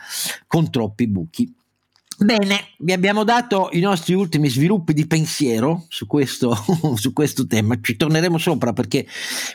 con troppi buchi. Bene, vi abbiamo dato i nostri ultimi sviluppi di pensiero su questo, su questo, tema, ci torneremo sopra perché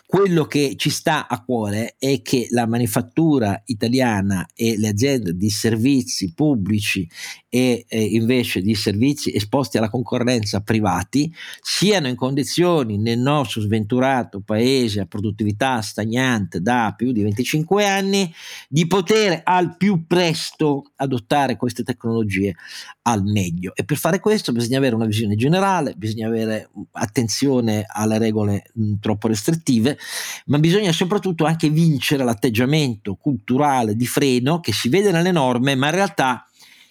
quello che ci sta a cuore è che la manifattura italiana e le aziende di servizi pubblici e eh, invece di servizi esposti alla concorrenza privati siano in condizioni nel nostro sventurato paese a produttività stagnante da più di 25 anni di poter al più presto adottare queste tecnologie al meglio. E per fare questo bisogna avere una visione generale, bisogna avere attenzione alle regole mh, troppo restrittive, ma bisogna soprattutto anche vincere l'atteggiamento culturale di freno che si vede nelle norme, ma in realtà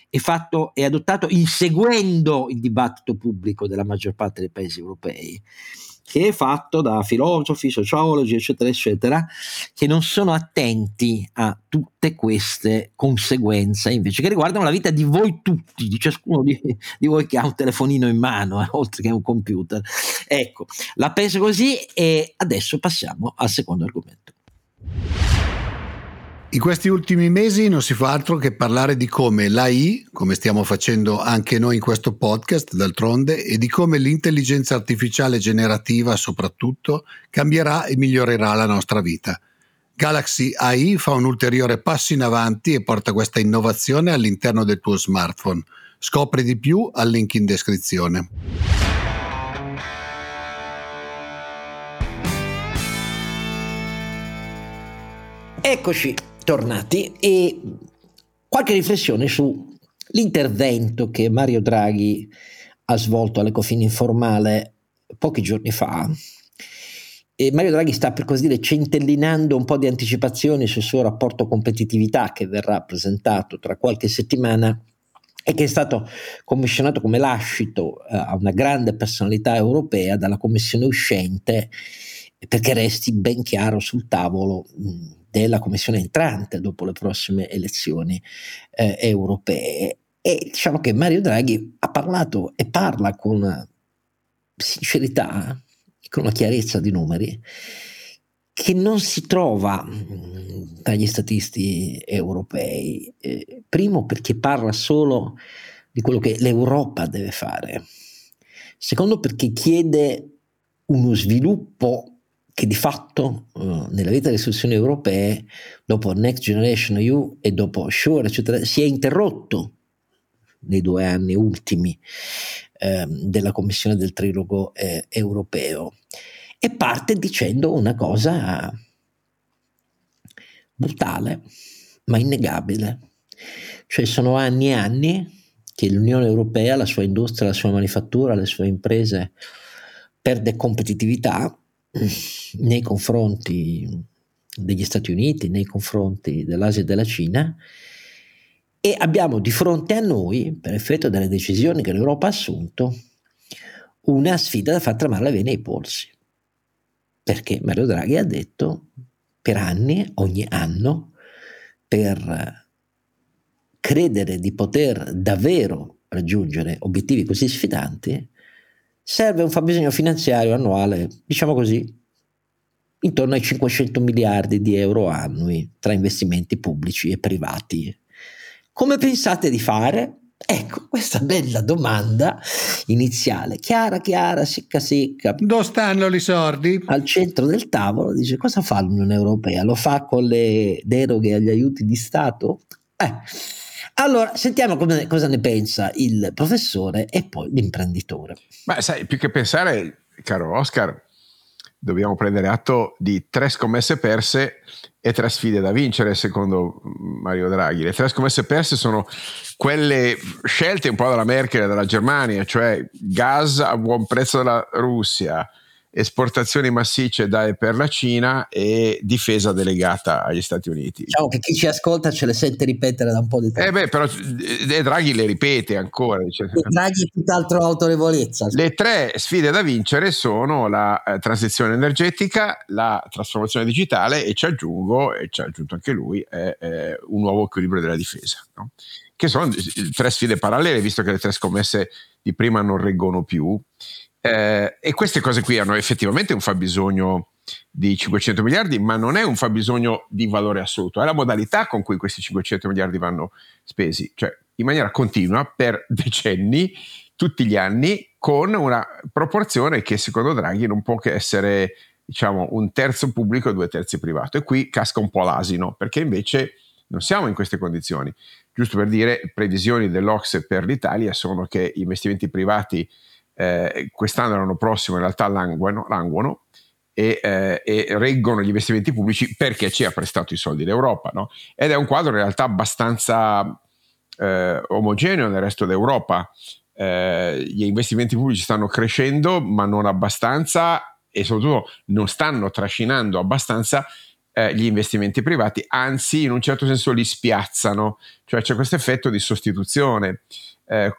è, fatto, è adottato inseguendo il dibattito pubblico della maggior parte dei paesi europei che è fatto da filosofi, sociologi, eccetera, eccetera, che non sono attenti a tutte queste conseguenze invece che riguardano la vita di voi tutti, di ciascuno di, di voi che ha un telefonino in mano, eh, oltre che un computer. Ecco, la penso così e adesso passiamo al secondo argomento. In questi ultimi mesi non si fa altro che parlare di come l'AI, come stiamo facendo anche noi in questo podcast d'altronde, e di come l'intelligenza artificiale generativa soprattutto cambierà e migliorerà la nostra vita. Galaxy AI fa un ulteriore passo in avanti e porta questa innovazione all'interno del tuo smartphone. Scopri di più al link in descrizione. Eccoci, tornati e qualche riflessione sull'intervento che Mario Draghi ha svolto all'Ecofin informale pochi giorni fa. E Mario Draghi sta per così dire centellinando un po' di anticipazioni sul suo rapporto competitività che verrà presentato tra qualche settimana e che è stato commissionato come lascito uh, a una grande personalità europea dalla commissione uscente perché resti ben chiaro sul tavolo della commissione entrante dopo le prossime elezioni eh, europee. E diciamo che Mario Draghi ha parlato e parla con sincerità, con una chiarezza di numeri, che non si trova tra gli statisti europei. Eh, primo perché parla solo di quello che l'Europa deve fare. Secondo perché chiede uno sviluppo che di fatto uh, nella vita delle istituzioni europee, dopo Next Generation EU e dopo Sure, eccetera, si è interrotto nei due anni ultimi eh, della Commissione del Trilogo eh, europeo e parte dicendo una cosa brutale ma innegabile. Cioè sono anni e anni che l'Unione Europea, la sua industria, la sua manifattura, le sue imprese perde competitività nei confronti degli Stati Uniti, nei confronti dell'Asia e della Cina e abbiamo di fronte a noi, per effetto delle decisioni che l'Europa ha assunto, una sfida da far tremare le vene ai polsi. Perché Mario Draghi ha detto per anni, ogni anno, per credere di poter davvero raggiungere obiettivi così sfidanti, serve un fabbisogno finanziario annuale, diciamo così, intorno ai 500 miliardi di euro annui tra investimenti pubblici e privati. Come pensate di fare? Ecco, questa bella domanda iniziale, chiara, chiara, secca, secca. Dove stanno i sordi? Al centro del tavolo dice cosa fa l'Unione Europea? Lo fa con le deroghe agli aiuti di Stato? Eh, allora, sentiamo come, cosa ne pensa il professore e poi l'imprenditore. Ma sai, più che pensare, caro Oscar, dobbiamo prendere atto di tre scommesse perse e tre sfide da vincere, secondo Mario Draghi. Le tre scommesse perse sono quelle scelte un po' dalla Merkel e dalla Germania, cioè gas a buon prezzo dalla Russia, esportazioni massicce da e per la Cina e difesa delegata agli Stati Uniti. Diciamo che chi ci ascolta ce le sente ripetere da un po' di tempo. Eh beh, però eh, Draghi le ripete ancora. Dice. Draghi tutt'altro autorevolezza. Le tre sfide da vincere sono la eh, transizione energetica, la trasformazione digitale e ci aggiungo, e ci ha aggiunto anche lui, eh, eh, un nuovo equilibrio della difesa. No? Che sono tre sfide parallele, visto che le tre scommesse di prima non reggono più. Eh, e queste cose qui hanno effettivamente un fabbisogno di 500 miliardi, ma non è un fabbisogno di valore assoluto, è la modalità con cui questi 500 miliardi vanno spesi, cioè in maniera continua per decenni, tutti gli anni, con una proporzione che secondo Draghi non può che essere diciamo un terzo pubblico e due terzi privato. E qui casca un po' l'asino, perché invece non siamo in queste condizioni. Giusto per dire, previsioni dell'Ox per l'Italia sono che investimenti privati eh, quest'anno e l'anno prossimo in realtà languono, languono e, eh, e, reggono gli investimenti pubblici perché ci ha prestato i soldi l'Europa. No? Ed è un quadro in realtà abbastanza eh, omogeneo nel resto d'Europa. Eh, gli investimenti pubblici stanno crescendo, ma non abbastanza e soprattutto non stanno trascinando abbastanza eh, gli investimenti privati, anzi in un certo senso li spiazzano, cioè c'è questo effetto di sostituzione. Eh,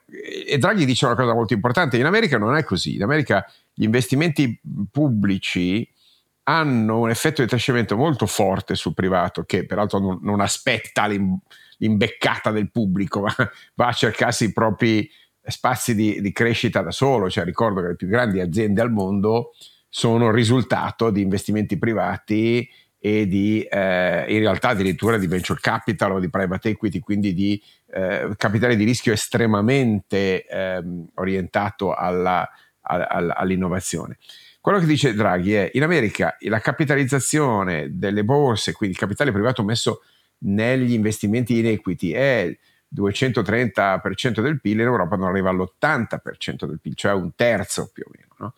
e Draghi dice una cosa molto importante, in America non è così, in America gli investimenti pubblici hanno un effetto di trascinamento molto forte sul privato che peraltro non, non aspetta l'im, l'imbeccata del pubblico, ma va a cercarsi i propri spazi di, di, crescita da solo, cioè ricordo che le più grandi aziende al mondo sono il risultato di investimenti privati e di eh, in realtà addirittura di venture capital o di private equity, quindi di eh, capitale di rischio estremamente ehm, orientato alla, alla, all'innovazione. Quello che dice Draghi è in America la capitalizzazione delle borse, quindi il capitale privato messo negli investimenti in equity è 230% del PIL, in Europa non arriva all'80% del PIL, cioè un terzo più o meno. No?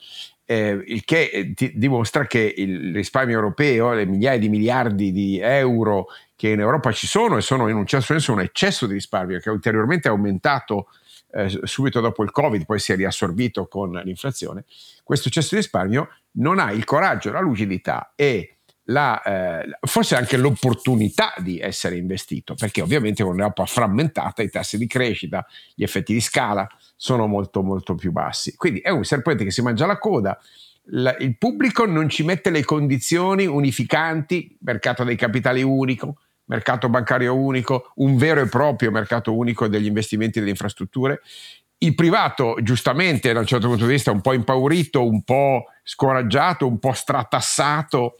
eh, il che eh, ti dimostra che il risparmio europeo, le migliaia di miliardi di euro che in Europa ci sono e sono in un certo senso un eccesso di risparmio che è ulteriormente aumentato eh, subito dopo il Covid, poi si è riassorbito con l'inflazione, questo eccesso di risparmio non ha il coraggio, la lucidità e la, eh, forse anche l'opportunità di essere investito, perché ovviamente con un'Europa frammentata i tassi di crescita, gli effetti di scala, sono molto molto più bassi. Quindi è un serpente che si mangia la coda, la, il pubblico non ci mette le condizioni unificanti, mercato dei capitali unico, mercato bancario unico, un vero e proprio mercato unico degli investimenti e delle infrastrutture. Il privato, giustamente, da un certo punto di vista, un po' impaurito, un po' scoraggiato, un po' stratassato,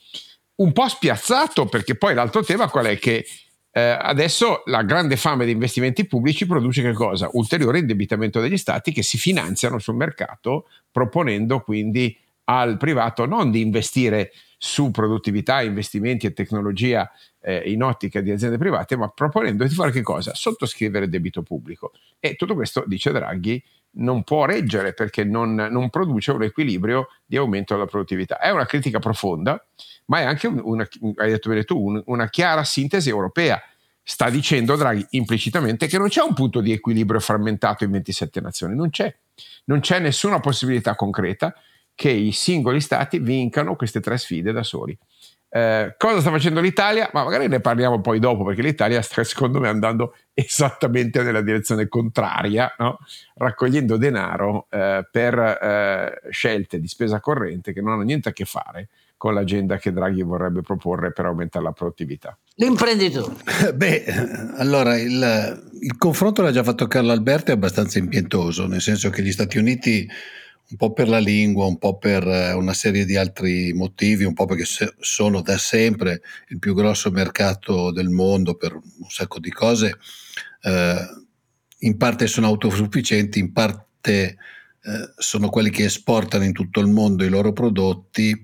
un po' spiazzato, perché poi l'altro tema qual è? Che eh, adesso la grande fame di investimenti pubblici produce che cosa? Ulteriore indebitamento degli stati che si finanziano sul mercato proponendo quindi al privato non di investire su produttività, investimenti e tecnologia eh, in ottica di aziende private, ma proponendo di fare che cosa? Sottoscrivere debito pubblico. E tutto questo, dice Draghi, non può reggere perché non, non produce un equilibrio di aumento della produttività. È una critica profonda ma è anche un, una, hai detto bene tu, un, una chiara sintesi europea. Sta dicendo Draghi implicitamente che non c'è un punto di equilibrio frammentato in 27 nazioni, non c'è. Non c'è nessuna possibilità concreta che i singoli stati vincano queste tre sfide da soli. Eh, cosa sta facendo l'Italia? Ma magari ne parliamo poi dopo, perché l'Italia sta secondo me andando esattamente nella direzione contraria, no? raccogliendo denaro eh, per eh, scelte di spesa corrente che non hanno niente a che fare con l'agenda che Draghi vorrebbe proporre per aumentare la produttività. L'imprenditore. Beh, allora il, il confronto l'ha già fatto Carlo Alberto, è abbastanza impietoso, nel senso che gli Stati Uniti un po' per la lingua, un po' per eh, una serie di altri motivi, un po' perché sono da sempre il più grosso mercato del mondo per un sacco di cose, eh, in parte sono autosufficienti, in parte eh, sono quelli che esportano in tutto il mondo i loro prodotti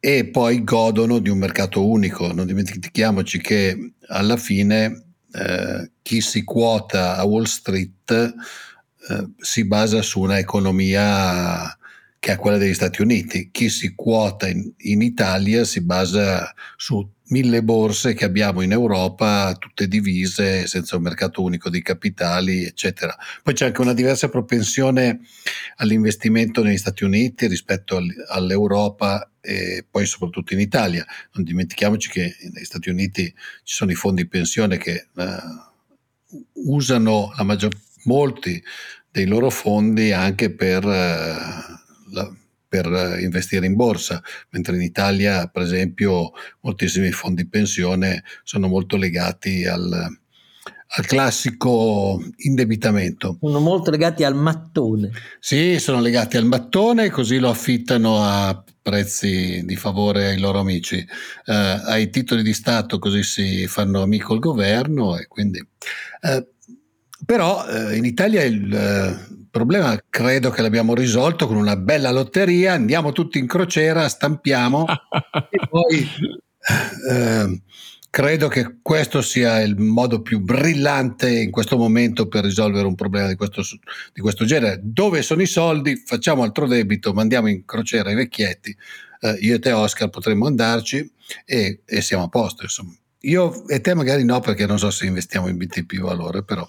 e poi godono di un mercato unico. Non dimentichiamoci che alla fine eh, chi si quota a Wall Street eh, si basa su una economia che è quella degli Stati Uniti. Chi si quota in, in Italia si basa su mille borse che abbiamo in Europa, tutte divise, senza un mercato unico di capitali, eccetera. Poi c'è anche una diversa propensione all'investimento negli Stati Uniti rispetto all'Europa e poi soprattutto in Italia. Non dimentichiamoci che negli Stati Uniti ci sono i fondi pensione che uh, usano la maggior, molti dei loro fondi anche per... Uh, la, per investire in borsa, mentre in Italia, per esempio, moltissimi fondi pensione sono molto legati al, al classico indebitamento. Sono molto legati al mattone. Sì, sono legati al mattone, così lo affittano a prezzi di favore ai loro amici, eh, ai titoli di Stato, così si fanno amico il governo e quindi... Eh, però eh, in Italia il eh, problema credo che l'abbiamo risolto con una bella lotteria, andiamo tutti in crociera, stampiamo e poi eh, credo che questo sia il modo più brillante in questo momento per risolvere un problema di questo, di questo genere. Dove sono i soldi? Facciamo altro debito, mandiamo in crociera i vecchietti, eh, io e te Oscar potremmo andarci e, e siamo a posto. Insomma. Io e te magari no perché non so se investiamo in BTP valore, però...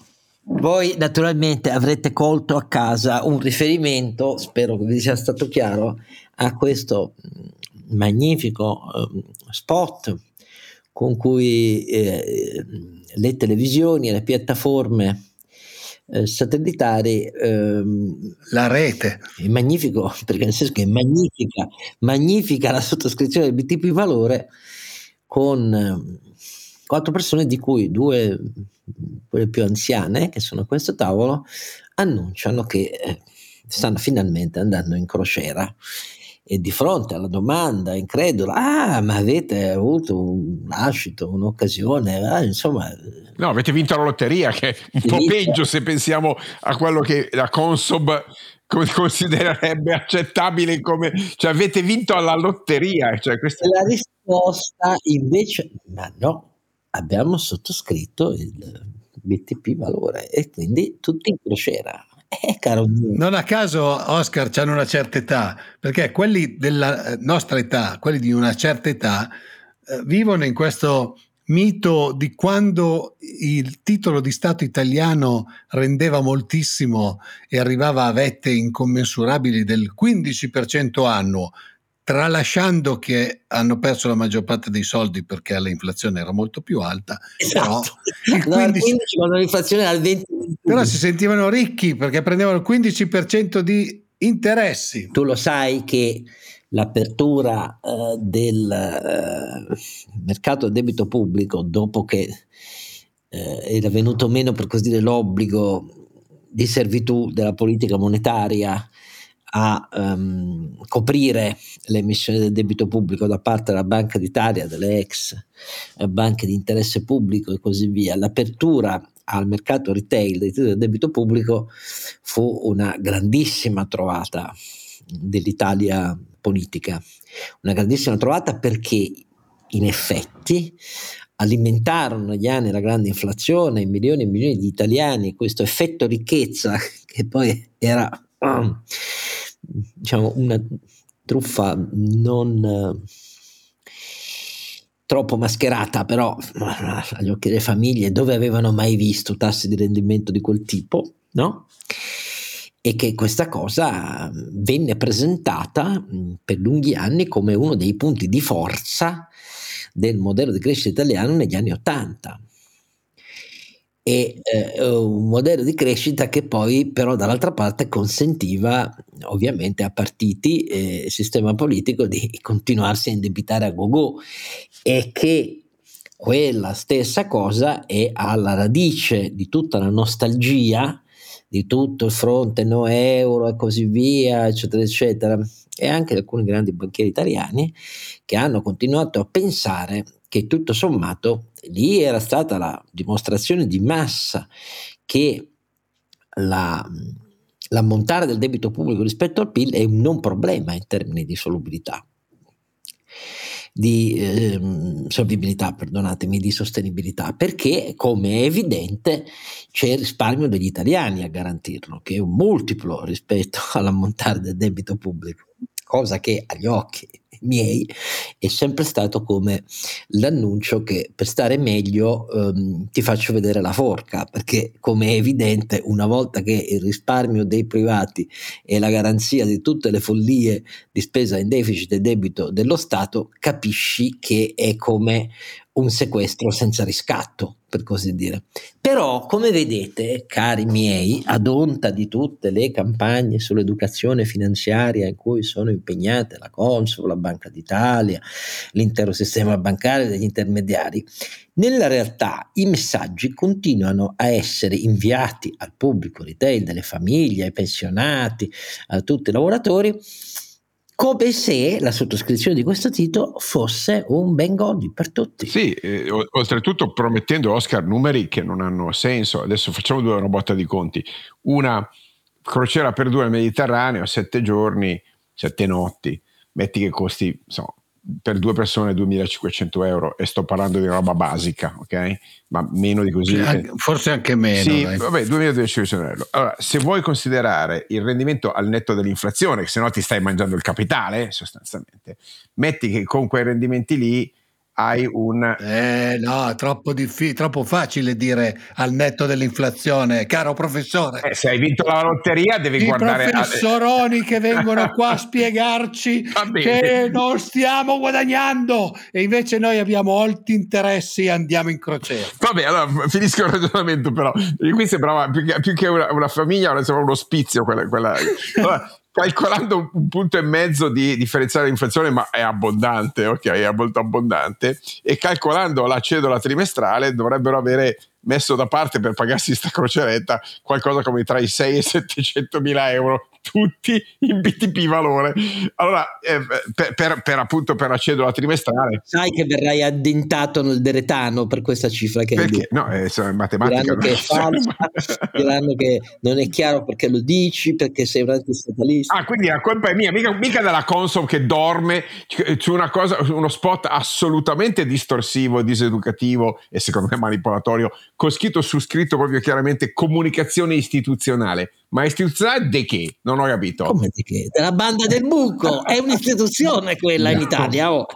Voi naturalmente avrete colto a casa un riferimento, spero che vi sia stato chiaro, a questo mm, magnifico eh, spot con cui eh, le televisioni e le piattaforme eh, satellitari ehm, la rete. è magnifico perché nel senso che è magnifica magnifica la sottoscrizione del BTP valore con eh, quattro persone di cui due quelle più anziane che sono a questo tavolo annunciano che eh, stanno finalmente andando in crociera e di fronte alla domanda incredula, ah, ma avete avuto un lascito, un'occasione, ah, insomma... No, avete vinto la lotteria, che è un po' vinto. peggio se pensiamo a quello che la Consob considererebbe accettabile come... cioè avete vinto alla lotteria. Cioè questa... La risposta invece, ma no, abbiamo sottoscritto il BTP valore e quindi tutti in crociera. Eh, caro. Non a caso Oscar hanno una certa età, perché quelli della nostra età, quelli di una certa età, eh, vivono in questo mito di quando il titolo di Stato italiano rendeva moltissimo e arrivava a vette incommensurabili del 15% annuo, tralasciando che hanno perso la maggior parte dei soldi perché l'inflazione era molto più alta, esatto. però, il 15, no, l'inflazione era al 20 però si sentivano ricchi perché prendevano il 15% di interessi. Tu lo sai che l'apertura eh, del eh, mercato del debito pubblico dopo che eh, era venuto meno per così dire l'obbligo di servitù della politica monetaria a um, coprire l'emissione del debito pubblico da parte della Banca d'Italia, delle ex eh, banche di interesse pubblico e così via, l'apertura al mercato retail dei titoli del debito pubblico fu una grandissima trovata dell'Italia politica, una grandissima trovata perché in effetti alimentarono negli anni la grande inflazione, milioni e milioni di italiani, questo effetto ricchezza che poi era diciamo, una truffa non eh, troppo mascherata, però agli occhi delle famiglie, dove avevano mai visto tassi di rendimento di quel tipo, no? E che questa cosa venne presentata per lunghi anni come uno dei punti di forza del modello di crescita italiano negli anni Ottanta e eh, un modello di crescita che poi però dall'altra parte consentiva ovviamente a partiti e eh, sistema politico di continuarsi a indebitare a go-go e che quella stessa cosa è alla radice di tutta la nostalgia di tutto il fronte no euro e così via eccetera eccetera. E anche alcuni grandi banchieri italiani che hanno continuato a pensare che tutto sommato lì era stata la dimostrazione di massa che la, l'ammontare del debito pubblico rispetto al PIL è un non problema in termini di solubilità. di eh, solvibilità, perdonatemi, di sostenibilità, perché come è evidente c'è il risparmio degli italiani a garantirlo, che è un multiplo rispetto all'ammontare del debito pubblico, cosa che agli occhi miei è sempre stato come l'annuncio che per stare meglio ehm, ti faccio vedere la forca, perché come è evidente una volta che il risparmio dei privati è la garanzia di tutte le follie di spesa in deficit e debito dello Stato, capisci che è come un sequestro senza riscatto, per così dire. Però, come vedete, cari miei, ad onta di tutte le campagne sull'educazione finanziaria in cui sono impegnate la Consul, la Banca d'Italia, l'intero sistema bancario degli intermediari, nella realtà i messaggi continuano a essere inviati al pubblico retail, delle famiglie, ai pensionati, a tutti i lavoratori, come se la sottoscrizione di questo titolo fosse un ben godi per tutti. Sì, eh, oltretutto promettendo Oscar numeri che non hanno senso. Adesso facciamo due robotte di conti. Una crociera per due al Mediterraneo, sette giorni, sette notti. Metti che costi insomma, per due persone 2500 euro e sto parlando di roba basica, ok? Ma meno di così. Cioè, forse anche meno. Sì, dai. vabbè, 2200 euro. Allora, se vuoi considerare il rendimento al netto dell'inflazione, se no ti stai mangiando il capitale, sostanzialmente, metti che con quei rendimenti lì hai un... Eh no, è troppo, diffi- troppo facile dire al netto dell'inflazione, caro professore. Eh, se hai vinto la lotteria devi guardare... I professoroni che vengono qua a spiegarci che non stiamo guadagnando e invece noi abbiamo molti interessi e andiamo in crociera. Vabbè, allora finisco il ragionamento però. Qui sembrava più che, più che una, una, famiglia, sembrava un ospizio quella... quella... Allora, calcolando un punto e mezzo di differenziale di inflazione, ma è abbondante, ok, è molto abbondante, e calcolando la cedola trimestrale dovrebbero avere messo da parte per pagarsi sta croceretta qualcosa come tra i 6 e i 700 mila euro tutti in BTP valore. Allora eh, per, per, per, appunto per la cedola trimestrale. Sai che verrai addentato nel deretano per questa cifra che perché? no è matematica diranno che è falsa diranno che non è chiaro perché lo dici perché sei un antistatalista. Ah quindi la colpa è mia mica, mica della Consom che dorme su una cosa uno spot assolutamente distorsivo diseducativo e secondo me manipolatorio con scritto su scritto proprio chiaramente comunicazione istituzionale. Ma istituzionale di che? Non ho capito. Come di che? Della banda del buco, è un'istituzione quella no. in Italia. Oh.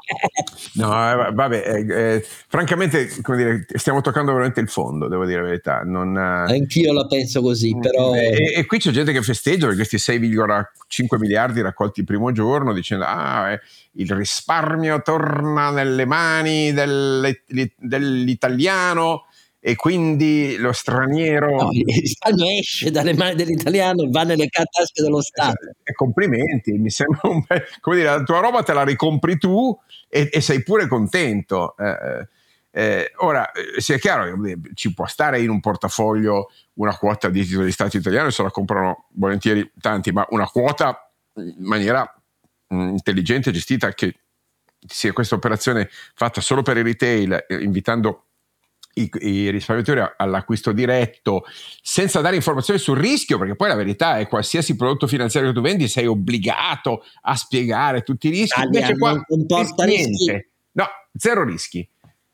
no, eh, vabbè, eh, eh, francamente, come dire, stiamo toccando veramente il fondo, devo dire la verità. Non, eh, Anch'io la penso così, mm, però... E, e, qui c'è gente che festeggia per questi 6,5 miliardi raccolti il primo giorno, dicendo, ah, eh, il risparmio torna nelle mani dell'italiano e quindi lo straniero... No, esce dalle mani dell'italiano e va nelle tasche dello Stato. E complimenti, mi sembra un bel... Come dire, la tua roba te la ricompri tu e, e sei pure contento. Eh, eh, eh ora, eh, sia chiaro, ci può stare in un portafoglio una quota di titoli di Stato italiano, se la comprano volentieri tanti, ma una quota in maniera mh, intelligente, gestita, che sia questa operazione fatta solo per il retail, eh, invitando i, i, risparmiatori all'acquisto diretto senza dare informazioni sul rischio, perché poi la verità è qualsiasi prodotto finanziario che tu vendi sei obbligato a spiegare tutti i rischi. Italia Invece qua non comporta rischi. No, zero rischi.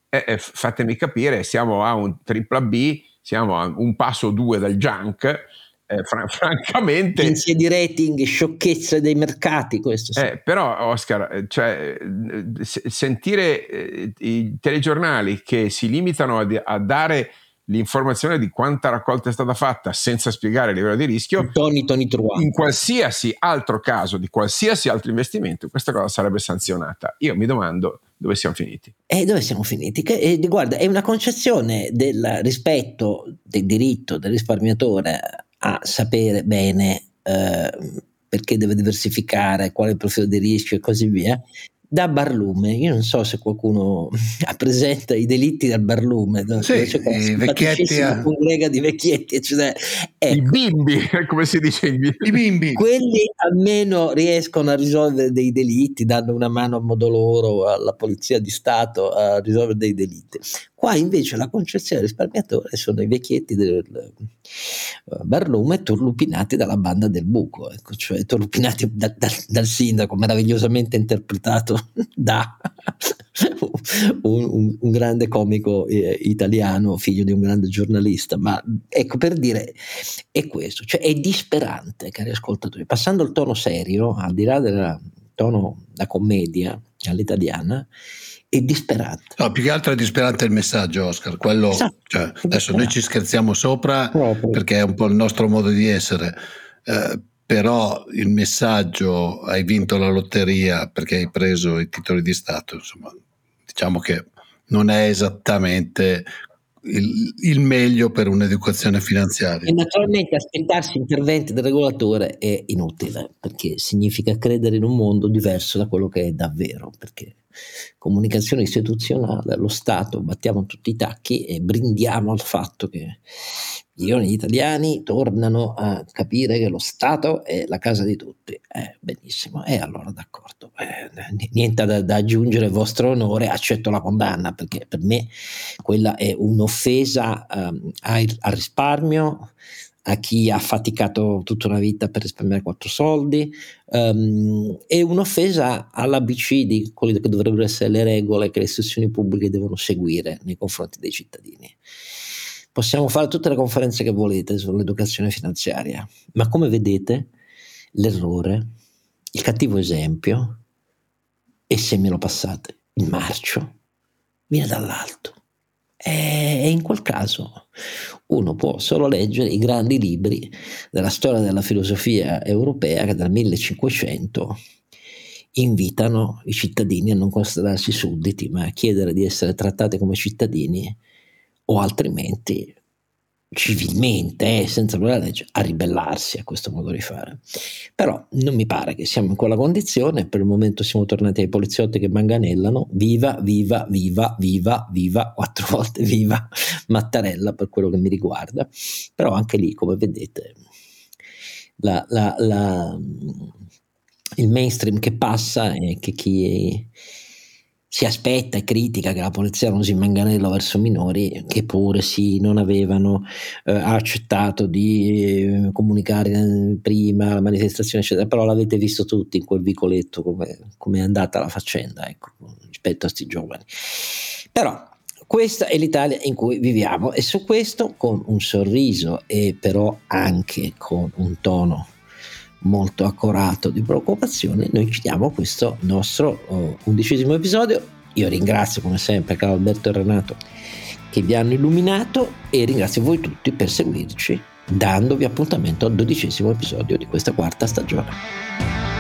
Eh, eh, fatemi capire, siamo a un tripla B, siamo a un passo o due dal junk eh, fran- francamente... Agenzie di rating, sciocchezze dei mercati, questo sì. Eh, però Oscar, eh, cioè, eh, sentire eh, i telegiornali che si limitano a, a, dare l'informazione di quanta raccolta è stata fatta senza spiegare il livello di rischio, Tony, Tony in qualsiasi altro caso, di qualsiasi altro investimento, questa cosa sarebbe sanzionata. Io mi domando dove siamo finiti. E dove siamo finiti? Che, eh, guarda, è una concezione del rispetto del diritto del risparmiatore a sapere bene eh, perché deve diversificare, qual è il profilo di rischio e così via, da barlume. Io non so se qualcuno ha presente i delitti del barlume. Sì, i vecchietti. A... congrega di vecchietti. Cioè, ecco, I bimbi, come si dice I bimbi. Quelli almeno riescono a risolvere dei delitti, danno una mano a modo loro alla polizia di Stato a risolvere dei delitti. Qua invece la concezione del risparmiatore sono i vecchietti del uh, barlume turlupinati dalla banda del buco, ecco, cioè turlupinati da, da, dal sindaco, meravigliosamente interpretato da un, un, un, grande comico eh, italiano, figlio di un grande giornalista. Ma ecco per dire, è questo, cioè è disperante, cari ascoltatori. Passando al tono serio, al di là del tono da commedia all'italiana, è disperante. No, più che altro è disperante il messaggio, Oscar. Quello, esatto, cioè, adesso noi ci scherziamo sopra Proprio. perché è un po' il nostro modo di essere. Eh, però il messaggio hai vinto la lotteria perché hai preso i titoli di Stato, insomma, diciamo che non è esattamente il, il, meglio per un'educazione finanziaria. E naturalmente aspettarsi interventi del regolatore è inutile perché significa credere in un mondo diverso da quello che è davvero, perché comunicazione istituzionale, lo Stato, battiamo tutti i tacchi e brindiamo al fatto che milioni di italiani tornano a capire che lo Stato è la casa di tutti. Eh, benissimo, e allora d'accordo, eh, niente da, da, aggiungere, vostro onore, accetto la condanna perché per me quella è un'offesa al, al risparmio, a chi ha faticato tutta una vita per risparmiare quattro soldi, um, è un'offesa all'ABC di quelle che dovrebbero essere le regole che le istituzioni pubbliche devono seguire nei confronti dei cittadini. Possiamo fare tutte le conferenze che volete sull'educazione finanziaria, ma come vedete l'errore, il cattivo esempio, e se me lo passate, il marcio, viene dall'alto. E in quel caso uno può solo leggere i grandi libri della storia della filosofia europea che dal 1500 invitano i cittadini a non considerarsi sudditi, ma a chiedere di essere trattati come cittadini o altrimenti civilmente, eh, senza la legge, a ribellarsi a questo modo di fare. Però non mi pare che siamo in quella condizione, per il momento siamo tornati ai poliziotti che manganellano, viva, viva, viva, viva, viva, quattro volte viva Mattarella per quello che mi riguarda, però anche lì, come vedete, la, la, la, il mainstream che passa è che chi... È, si aspetta e critica che la polizia non si manganello verso minori che pure sì, non avevano eh, accettato di eh, comunicare eh, prima la manifestazione, eccetera, però l'avete visto tutti in quel vicoletto come, è andata la faccenda ecco, rispetto a questi giovani. Però questa è l'Italia in cui viviamo e su questo con un sorriso e però anche con un tono molto accorato di preoccupazione, noi chiudiamo questo nostro uh, undicesimo episodio. Io ringrazio come sempre Carlo Alberto e Renato che vi hanno illuminato e ringrazio voi tutti per seguirci dandovi appuntamento al dodicesimo episodio di questa quarta stagione.